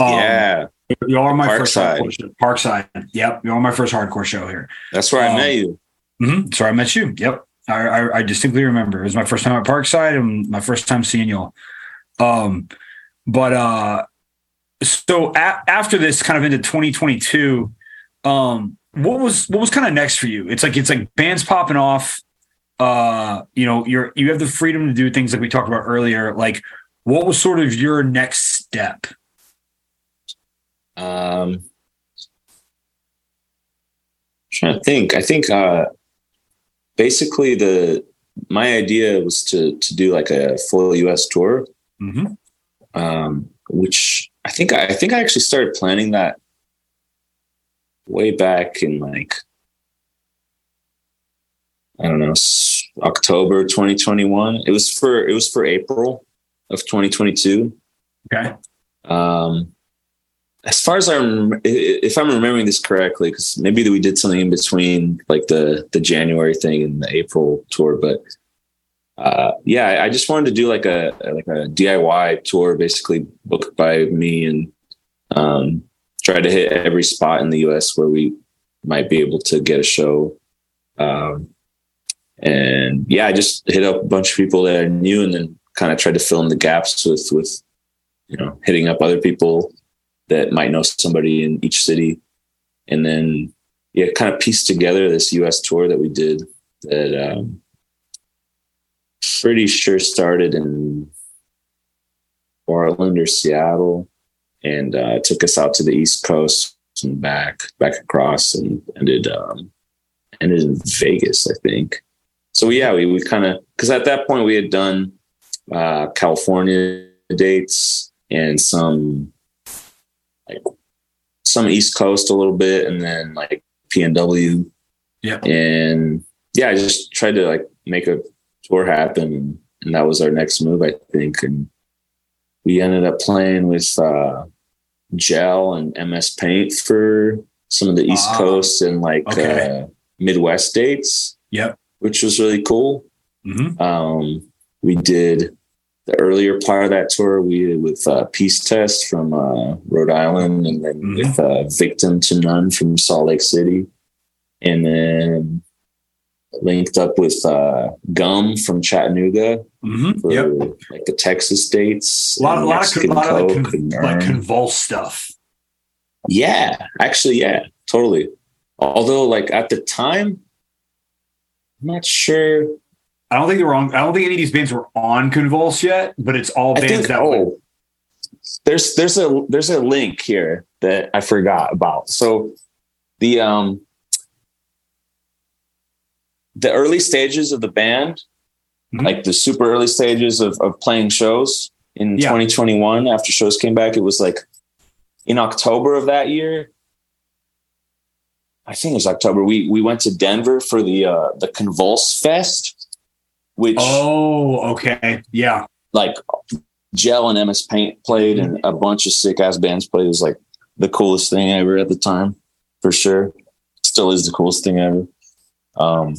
Um, yeah.
Y'all are my Parkside. first hardcore show. Parkside. Yep. Y'all are my first hardcore show here.
That's where um, I met you.
Mm-hmm. That's where I met you. Yep. I, I, I, distinctly remember. It was my first time at Parkside and my first time seeing y'all. Um, but uh, so a- after this, kind of into 2022, um, what was what was kind of next for you? It's like it's like bands popping off uh, you know, you're you have the freedom to do things like we talked about earlier. Like, what was sort of your next step?
Um, I'm trying to think. I think uh, basically the my idea was to to do like a full U.S. tour, mm-hmm. um, which I think I think I actually started planning that way back in like I don't know October 2021. It was for it was for April of 2022.
Okay.
Um, as far as I'm, if I'm remembering this correctly, because maybe we did something in between, like the the January thing and the April tour, but uh, yeah, I just wanted to do like a like a DIY tour, basically booked by me, and um, try to hit every spot in the U.S. where we might be able to get a show. Um, and yeah, I just hit up a bunch of people that I knew and then kind of tried to fill in the gaps with, with, you know, hitting up other people that might know somebody in each city. And then, yeah, kind of pieced together this US tour that we did that, um, pretty sure started in Portland or Seattle and, uh, took us out to the East coast and back, back across and ended, um, ended in Vegas, I think so yeah, we, we kind of because at that point we had done uh, California dates and some like some East Coast a little bit, and then like PNW.
Yeah,
and yeah, I just tried to like make a tour happen, and, and that was our next move, I think. And we ended up playing with uh, Gel and MS Paint for some of the East uh, Coast and like okay. uh, Midwest dates.
Yep
which was really cool. Mm-hmm. Um, we did the earlier part of that tour. We did with uh, Peace Test from uh, Rhode Island, and then mm-hmm. with uh, Victim to None from Salt Lake City, and then linked up with uh, Gum from Chattanooga mm-hmm. for yep. like the Texas states.
A lot, a lot of, a lot of like, con- like convulse stuff.
Yeah, actually, yeah, totally. Although, like at the time, I'm not sure.
I don't think they're wrong. I don't think any of these bands were on Convulse yet, but it's all bands think, that. Oh,
there's there's a there's a link here that I forgot about. So the um the early stages of the band, mm-hmm. like the super early stages of of playing shows in yeah. 2021 after shows came back, it was like in October of that year, I think it was October. We we went to Denver for the uh, the Convulse Fest, which
oh okay yeah
like Gel and MS Paint played and a bunch of sick ass bands played. It was like the coolest thing ever at the time for sure. Still is the coolest thing ever. Um,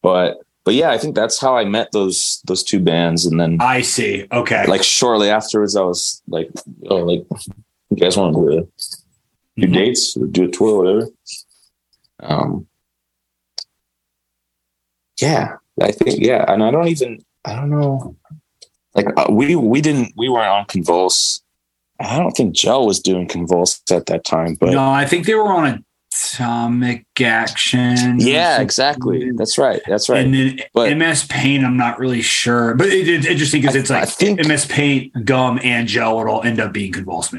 but but yeah, I think that's how I met those those two bands, and then
I see. Okay,
like shortly afterwards, I was like, oh, like you guys want to do mm-hmm. dates do a tour whatever. Um, yeah, I think yeah, and I don't even I don't know. Like uh, we we didn't we weren't on Convulse. I don't think Joe was doing Convulse at that time, but
no, I think they were on a Atomic Action.
Yeah, exactly. That's right. That's right.
And then but, MS Paint, I'm not really sure, but it, it's interesting because it's like I think, MS Paint, gum, and gel all end up being Convulse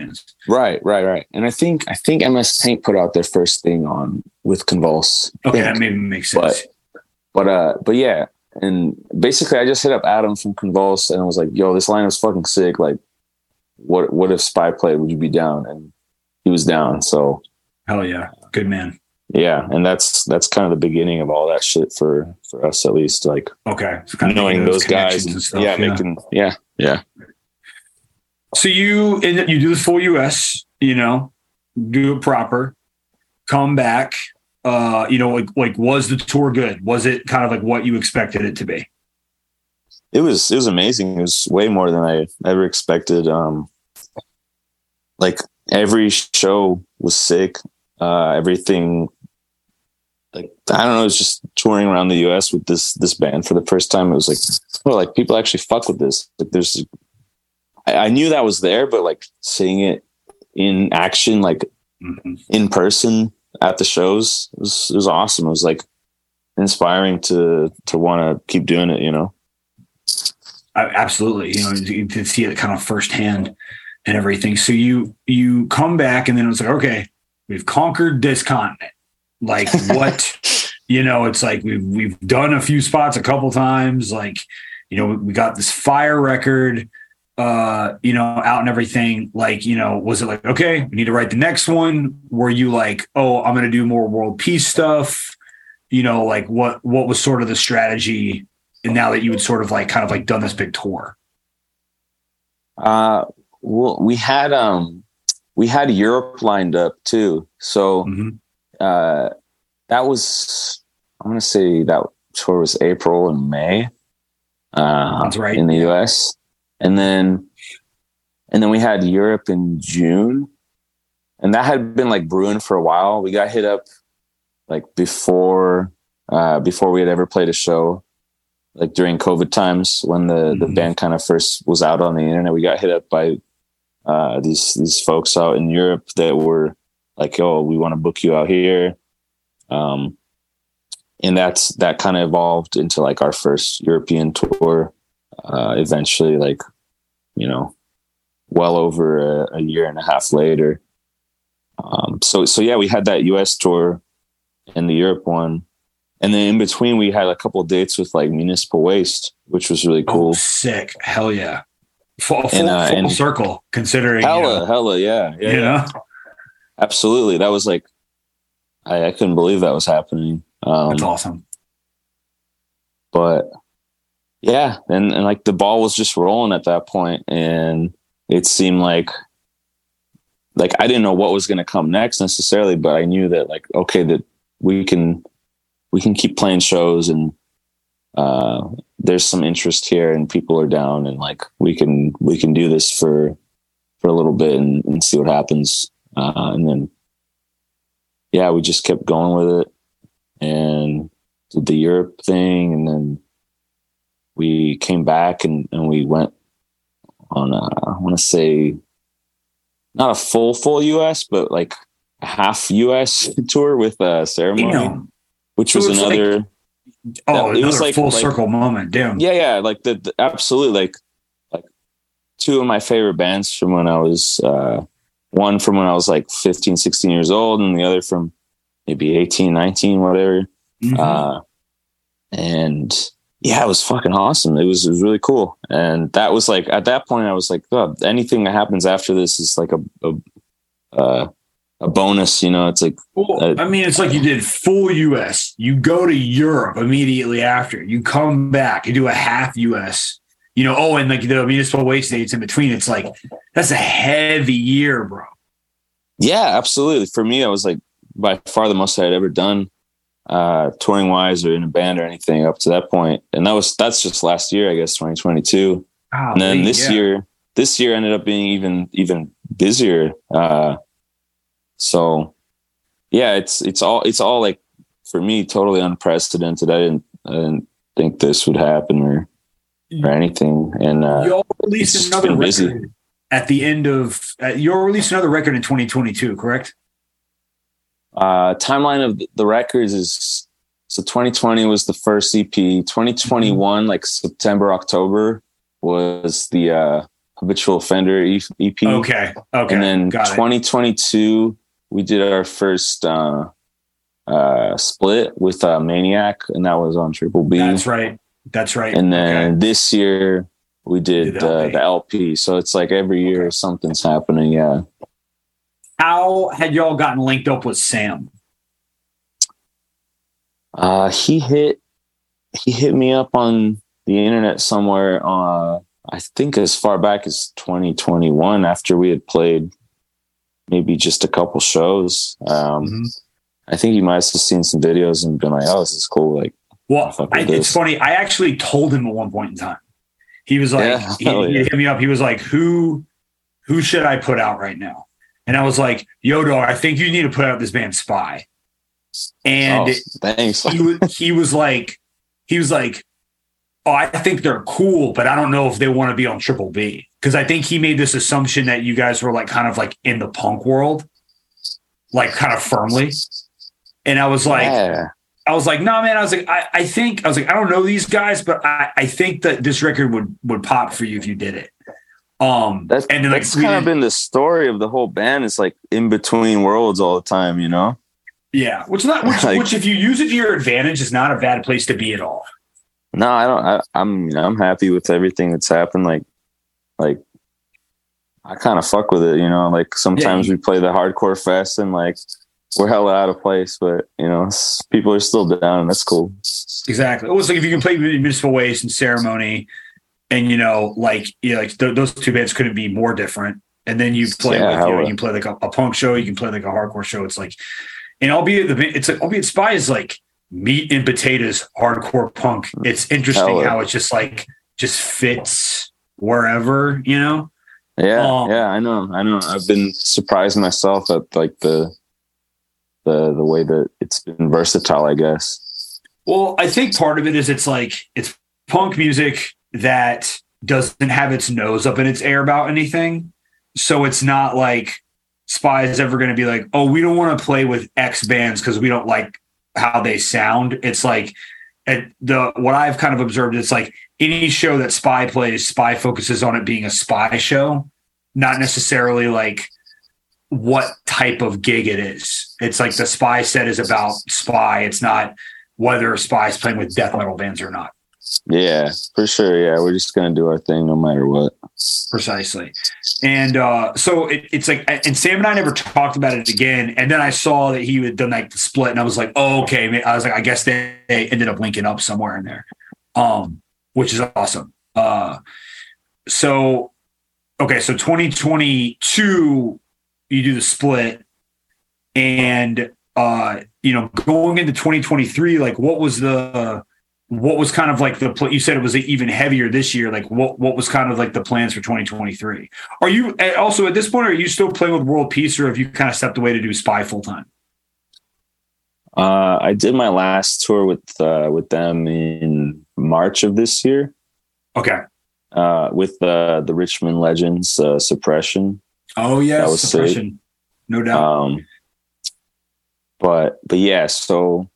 Right, right, right. And I think I think MS Paint put out their first thing on with Convulse.
Okay, that maybe makes sense.
But, but uh, but yeah, and basically I just hit up Adam from Convulse and I was like, "Yo, this line is fucking sick. Like, what what if Spy played? Would you be down?" And he was down. So
hell yeah, good man.
Yeah, and that's that's kind of the beginning of all that shit for for us at least. Like
okay,
so knowing those, those guys, and, stuff, yeah, yeah, making yeah, yeah.
So you you do the full US, you know, do it proper, come back. Uh, you know, like like was the tour good? Was it kind of like what you expected it to be?
It was it was amazing. It was way more than I ever expected. Um, like every show was sick. Uh, everything like I don't know, it's just touring around the US with this this band for the first time. It was like, well, like people actually fuck with this. Like there's I, I knew that was there, but like seeing it in action, like mm-hmm. in person at the shows, it was it was awesome. It was like inspiring to to want to keep doing it, you know.
Absolutely, you know, to see it kind of firsthand and everything. So you you come back and then it's like, okay, we've conquered this continent. Like what, you know, it's like we've we've done a few spots a couple times. Like, you know, we got this fire record uh, you know, out and everything. Like, you know, was it like, okay, we need to write the next one? Were you like, oh, I'm gonna do more world peace stuff? You know, like what what was sort of the strategy and now that you had sort of like kind of like done this big tour?
Uh well, we had um we had Europe lined up too. So mm-hmm. uh that was I'm gonna say that tour was April and May. Uh That's right. In the US. And then and then we had Europe in June. And that had been like brewing for a while. We got hit up like before uh before we had ever played a show like during COVID times when the mm-hmm. the band kind of first was out on the internet, we got hit up by uh, these these folks out in Europe that were like, "Oh, we want to book you out here," um, and that's that kind of evolved into like our first European tour. Uh, eventually, like you know, well over a, a year and a half later. Um, so so yeah, we had that U.S. tour and the Europe one, and then in between we had a couple dates with like Municipal Waste, which was really cool. Oh,
sick, hell yeah! Full, full, uh, full circle considering
hella,
you know,
hella, yeah, yeah,
know?
absolutely. That was like, I, I couldn't believe that was happening.
Um, That's awesome.
But yeah, and, and like the ball was just rolling at that point, and it seemed like like I didn't know what was going to come next necessarily, but I knew that like okay that we can we can keep playing shows and uh, there's some interest here and people are down and like we can we can do this for for a little bit and, and see what happens. Uh, and then yeah we just kept going with it and did the europe thing. And then we came back and, and we went on a, i want to say not a full full us but like a half us tour with a ceremony which so was another like-
Oh, it was like full like, circle moment. Damn.
Yeah, yeah. Like the, the, absolutely like like two of my favorite bands from when I was uh one from when I was like 15, 16 years old, and the other from maybe 18, 19, whatever. Mm-hmm. Uh and yeah, it was fucking awesome. It was it was really cool. And that was like at that point I was like, oh, anything that happens after this is like a, a uh a bonus. You know, it's like
well, I mean, it's like you did full US. You go to Europe immediately after. You come back. You do a half US. You know, oh, and like the municipal waste dates in between. It's like that's a heavy year, bro.
Yeah, absolutely. For me, I was like by far the most I had ever done, uh, touring wise or in a band or anything up to that point. And that was that's just last year, I guess, 2022. Oh, and then this yeah. year, this year ended up being even even busier. Uh, so yeah, it's it's all it's all like for me totally unprecedented. I didn't I didn't think this would happen or or anything. And uh,
you'll release another record busy. at the end of uh, you'll release another record in 2022, correct?
Uh, timeline of the records is so 2020 was the first EP. 2021, mm-hmm. like September, October, was the uh, Habitual Offender EP.
Okay. Okay.
And then Got 2022, it. We did our first uh, uh, split with uh, Maniac, and that was on Triple B.
That's right. That's right.
And then okay. this year we did, did uh, the LP. So it's like every year okay. something's happening. Yeah.
How had y'all gotten linked up with Sam?
Uh, he hit he hit me up on the internet somewhere. Uh, I think as far back as 2021, after we had played maybe just a couple shows. Um, mm-hmm. I think he might have seen some videos and been like, "Oh, this is cool." Like,
well, I, it's funny. I actually told him at one point in time. He was like, yeah. he, he yeah. hit me up. He was like, "Who, who should I put out right now?" And I was like, "Yo, dog, I think you need to put out this band Spy." And oh,
thanks.
he, he was like, he was like, oh, I think they're cool, but I don't know if they want to be on Triple B because I think he made this assumption that you guys were like kind of like in the punk world, like kind of firmly. And I was like, yeah. I was like, no, nah, man. I was like, I, I think I was like, I don't know these guys, but I, I think that this record would would pop for you if you did it. Um,
that's and then, that's kind of been the story of the whole band. It's like in between worlds all the time, you know.
Yeah, which not which, like, which if you use it to your advantage is not a bad place to be at all.
No, I don't. I, I'm you know, I'm happy with everything that's happened. Like, like I kind of fuck with it. You know, like sometimes yeah. we play the hardcore fest and like we're hella out of place, but you know, people are still down, and that's cool.
Exactly. It was like if you can play municipal waste and ceremony, and you know, like you know, like th- those two bands couldn't be more different. And then you play yeah, with, you, know, you can play like a, a, punk show, you can play like a hardcore show. It's like, and albeit the it's like albeit Spy is like meat and potatoes hardcore punk. It's interesting how it just like just fits wherever, you know?
Yeah, um, yeah, I know. I know. I've been surprised myself at like the the the way that it's been versatile, I guess.
Well, I think part of it is it's like it's punk music that doesn't have its nose up in its air about anything. So it's not like Spy is ever going to be like, oh, we don't want to play with X bands because we don't like how they sound. It's like at the what I've kind of observed. It's like any show that Spy plays, Spy focuses on it being a spy show, not necessarily like what type of gig it is. It's like the Spy set is about Spy. It's not whether Spy is playing with death metal bands or not.
Yeah, for sure. Yeah, we're just gonna do our thing no matter what.
Precisely, and uh, so it, it's like, and Sam and I never talked about it again. And then I saw that he had done like the split, and I was like, oh, okay. I was like, I guess they, they ended up linking up somewhere in there, um, which is awesome. Uh, so okay, so 2022, you do the split, and uh, you know, going into 2023, like, what was the what was kind of like the you said it was even heavier this year like what what was kind of like the plans for 2023 are you also at this point are you still playing with world peace or have you kind of stepped away to do spy full time
uh, i did my last tour with uh, with them in march of this year.
Okay.
Uh, with uh, the richmond legends uh, suppression.
Oh yeah suppression sick. no doubt. Um,
but but yeah so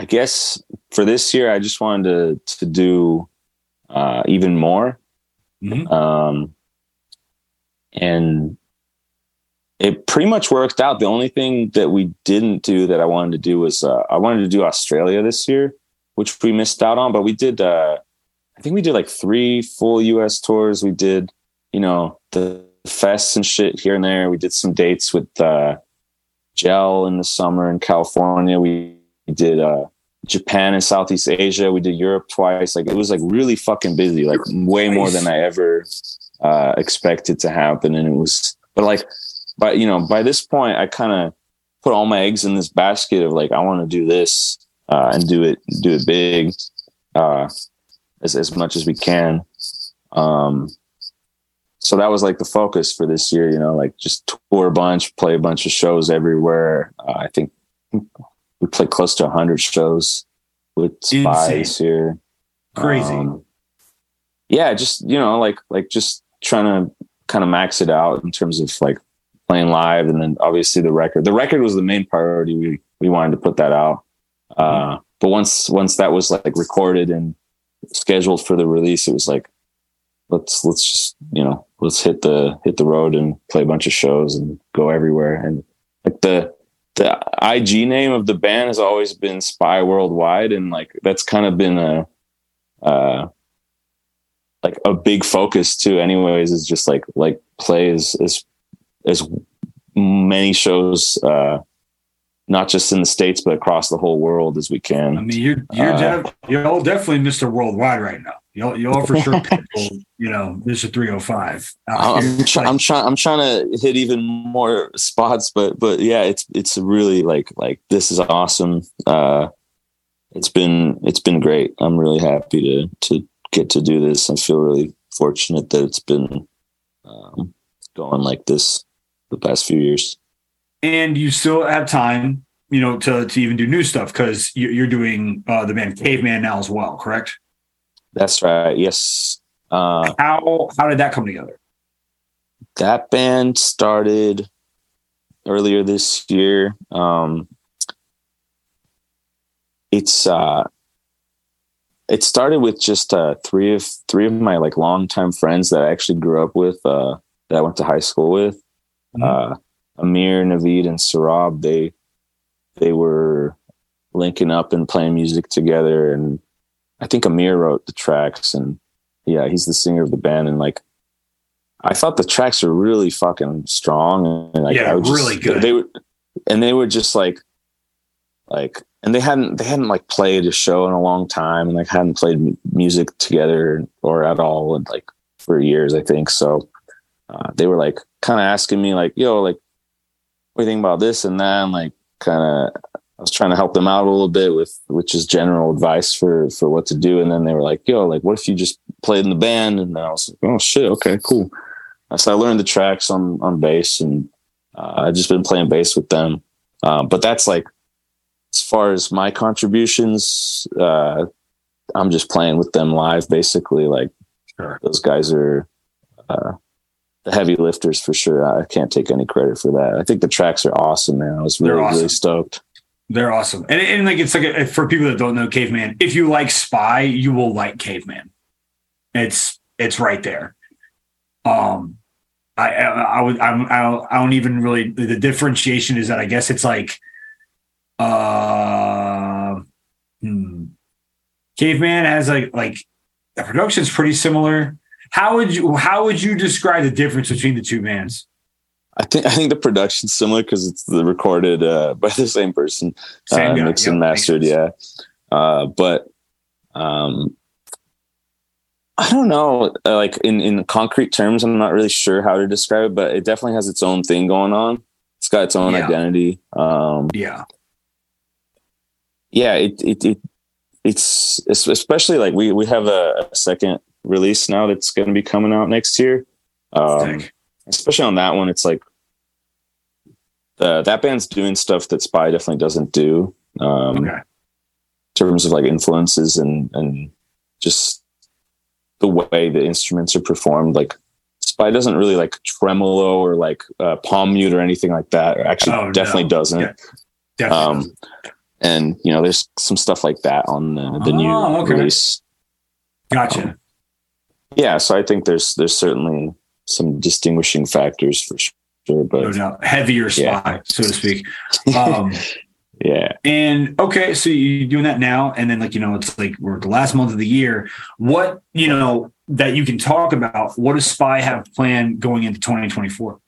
I guess for this year, I just wanted to to do uh, even more, mm-hmm. um, and it pretty much worked out. The only thing that we didn't do that I wanted to do was uh, I wanted to do Australia this year, which we missed out on. But we did. Uh, I think we did like three full U.S. tours. We did, you know, the fests and shit here and there. We did some dates with uh, Gel in the summer in California. We did uh, Japan and Southeast Asia. We did Europe twice. Like it was like really fucking busy, like way more than I ever uh, expected to happen. And it was, but like, but you know, by this point, I kind of put all my eggs in this basket of like, I want to do this uh, and do it, do it big uh, as as much as we can. Um, so that was like the focus for this year. You know, like just tour a bunch, play a bunch of shows everywhere. Uh, I think we played close to 100 shows with spies here
crazy um,
yeah just you know like like just trying to kind of max it out in terms of like playing live, and then obviously the record. The record was the main priority. We we wanted to put that out. Uh, but once once that was like recorded and scheduled for the release, it was like let's let's just you know let's hit the hit the road and play a bunch of shows and go everywhere. And like the the IG name of the band has always been Spy Worldwide, and like that's kind of been a uh, like a big focus too. Anyways, is just like like play as as as many shows. Uh, not just in the states but across the whole world as we can.
I mean, you're you're uh, def- you're all definitely Mr. Worldwide right now. You're, you're for sure, people, you know, Mr. 305.
I'm, try, I'm trying I'm trying to hit even more spots, but but yeah, it's it's really like like this is awesome. Uh, it's been it's been great. I'm really happy to to get to do this. I feel really fortunate that it's been um, going like this the past few years
and you still have time, you know, to to even do new stuff because you're doing uh, the band Caveman now as well, correct?
That's right. Yes.
Uh, how how did that come together?
That band started earlier this year. Um, it's uh, it started with just uh, three of three of my like longtime friends that I actually grew up with uh, that I went to high school with. Mm-hmm. Uh, Amir, Naveed, and Sarab, they they were linking up and playing music together. And I think Amir wrote the tracks, and yeah, he's the singer of the band. And like, I thought the tracks were really fucking strong, and like,
yeah, just, really good.
They were, and they were just like, like, and they hadn't they hadn't like played a show in a long time, and like hadn't played music together or at all, and like for years, I think. So uh, they were like kind of asking me like, "Yo, like, what do you think about this and that? And like kind of I was trying to help them out a little bit with which is general advice for for what to do. And then they were like, yo, like what if you just played in the band? And I was like, oh shit, okay, cool. So I learned the tracks on on bass and uh, I've just been playing bass with them. Uh, but that's like as far as my contributions, uh, I'm just playing with them live basically. Like sure. those guys are uh, the heavy lifters for sure. I can't take any credit for that. I think the tracks are awesome, man. I was really, awesome. really stoked.
They're awesome. And, and like, it's like, a, for people that don't know Caveman, if you like Spy, you will like Caveman. It's, it's right there. Um, I, I, I would, I'm, I don't even really, the differentiation is that I guess it's like, uh, hmm, Caveman has like, like the production's pretty similar how would you how would you describe the difference between the two bands?
I think I think the production's similar because it's the recorded uh, by the same person, same uh, mixed yep, and mastered. Yeah, uh, but um, I don't know. Uh, like in in concrete terms, I'm not really sure how to describe it, but it definitely has its own thing going on. It's got its own yeah. identity. Um,
yeah,
yeah. It it it it's especially like we we have a, a second release now that's going to be coming out next year. Um, especially on that one, it's like the, that band's doing stuff that Spy definitely doesn't do. Um, okay. In terms of like influences and and just the way the instruments are performed, like Spy doesn't really like tremolo or like uh, palm mute or anything like that. Or actually, oh, definitely no. doesn't. Yeah. Definitely. Um, and you know, there's some stuff like that on the, the oh, new okay. release.
Gotcha. Um,
yeah, so I think there's there's certainly some distinguishing factors for sure, but no
doubt. heavier spy, yeah. so to speak. Um,
yeah.
And okay, so you're doing that now, and then like you know, it's like we're the last month of the year. What you know that you can talk about? What does Spy have planned going into 2024?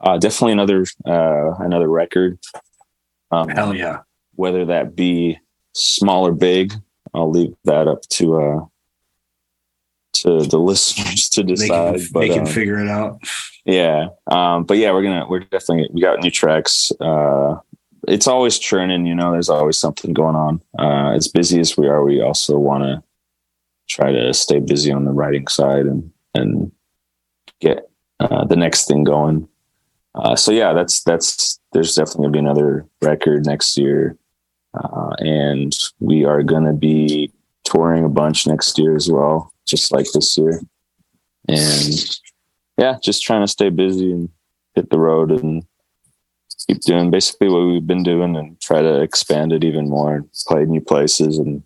Uh, definitely another uh, another record.
Um, Hell yeah!
Whether that be small or big, I'll leave that up to uh, to the listeners to decide.
They can,
but,
they can um, figure it out.
Yeah, um, but yeah, we're gonna we're definitely we got new tracks. Uh, it's always churning, you know. There's always something going on. Uh, as busy as we are, we also want to try to stay busy on the writing side and and get uh, the next thing going. Uh, so yeah, that's that's there's definitely gonna be another record next year, uh, and we are gonna be touring a bunch next year as well just like this year. And yeah, just trying to stay busy and hit the road and keep doing basically what we've been doing and try to expand it even more and play new places and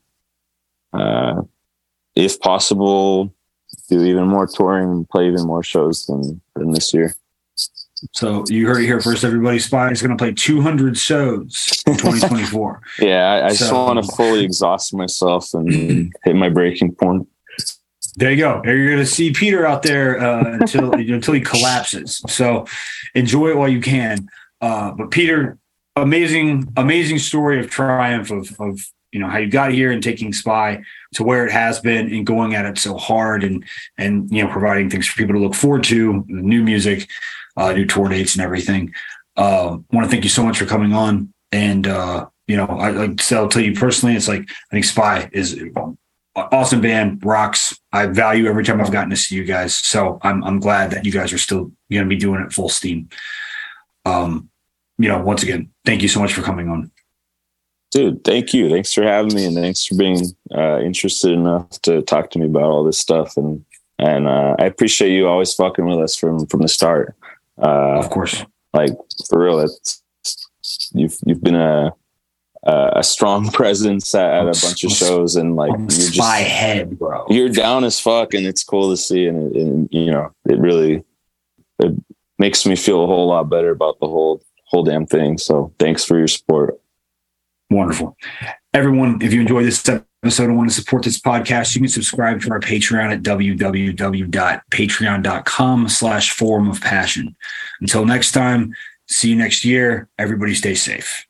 uh, if possible do even more touring and play even more shows than than this year
so you heard it here first, everybody. Spy is going to play 200 shows in 2024.
yeah, I, I so, just want to fully exhaust myself and hit my breaking point.
There you go. You're going to see Peter out there uh, until until he collapses. So enjoy it while you can. Uh, but Peter, amazing, amazing story of triumph of, of you know how you got here and taking Spy to where it has been and going at it so hard and and you know providing things for people to look forward to, new music, uh, new tour dates and everything. Uh, want to thank you so much for coming on. And uh, you know, I, like so I'll tell you personally, it's like I think Spy is awesome band, rocks. I value every time I've gotten to see you guys. So I'm I'm glad that you guys are still going to be doing it full steam. Um, you know, once again, thank you so much for coming on.
Dude, thank you. Thanks for having me, and thanks for being uh, interested enough to talk to me about all this stuff. And and uh, I appreciate you always fucking with us from from the start.
Uh, of course,
like for real, it's you've you've been a a strong presence at, at a bunch of shows and like
you're just spy head, bro.
You're down as fuck, and it's cool to see, and, and you know it really it makes me feel a whole lot better about the whole whole damn thing. So thanks for your support.
Wonderful, everyone. If you enjoyed this episode and want to support this podcast, you can subscribe to our Patreon at www.patreon.com slash forum of passion. Until next time, see you next year. Everybody stay safe.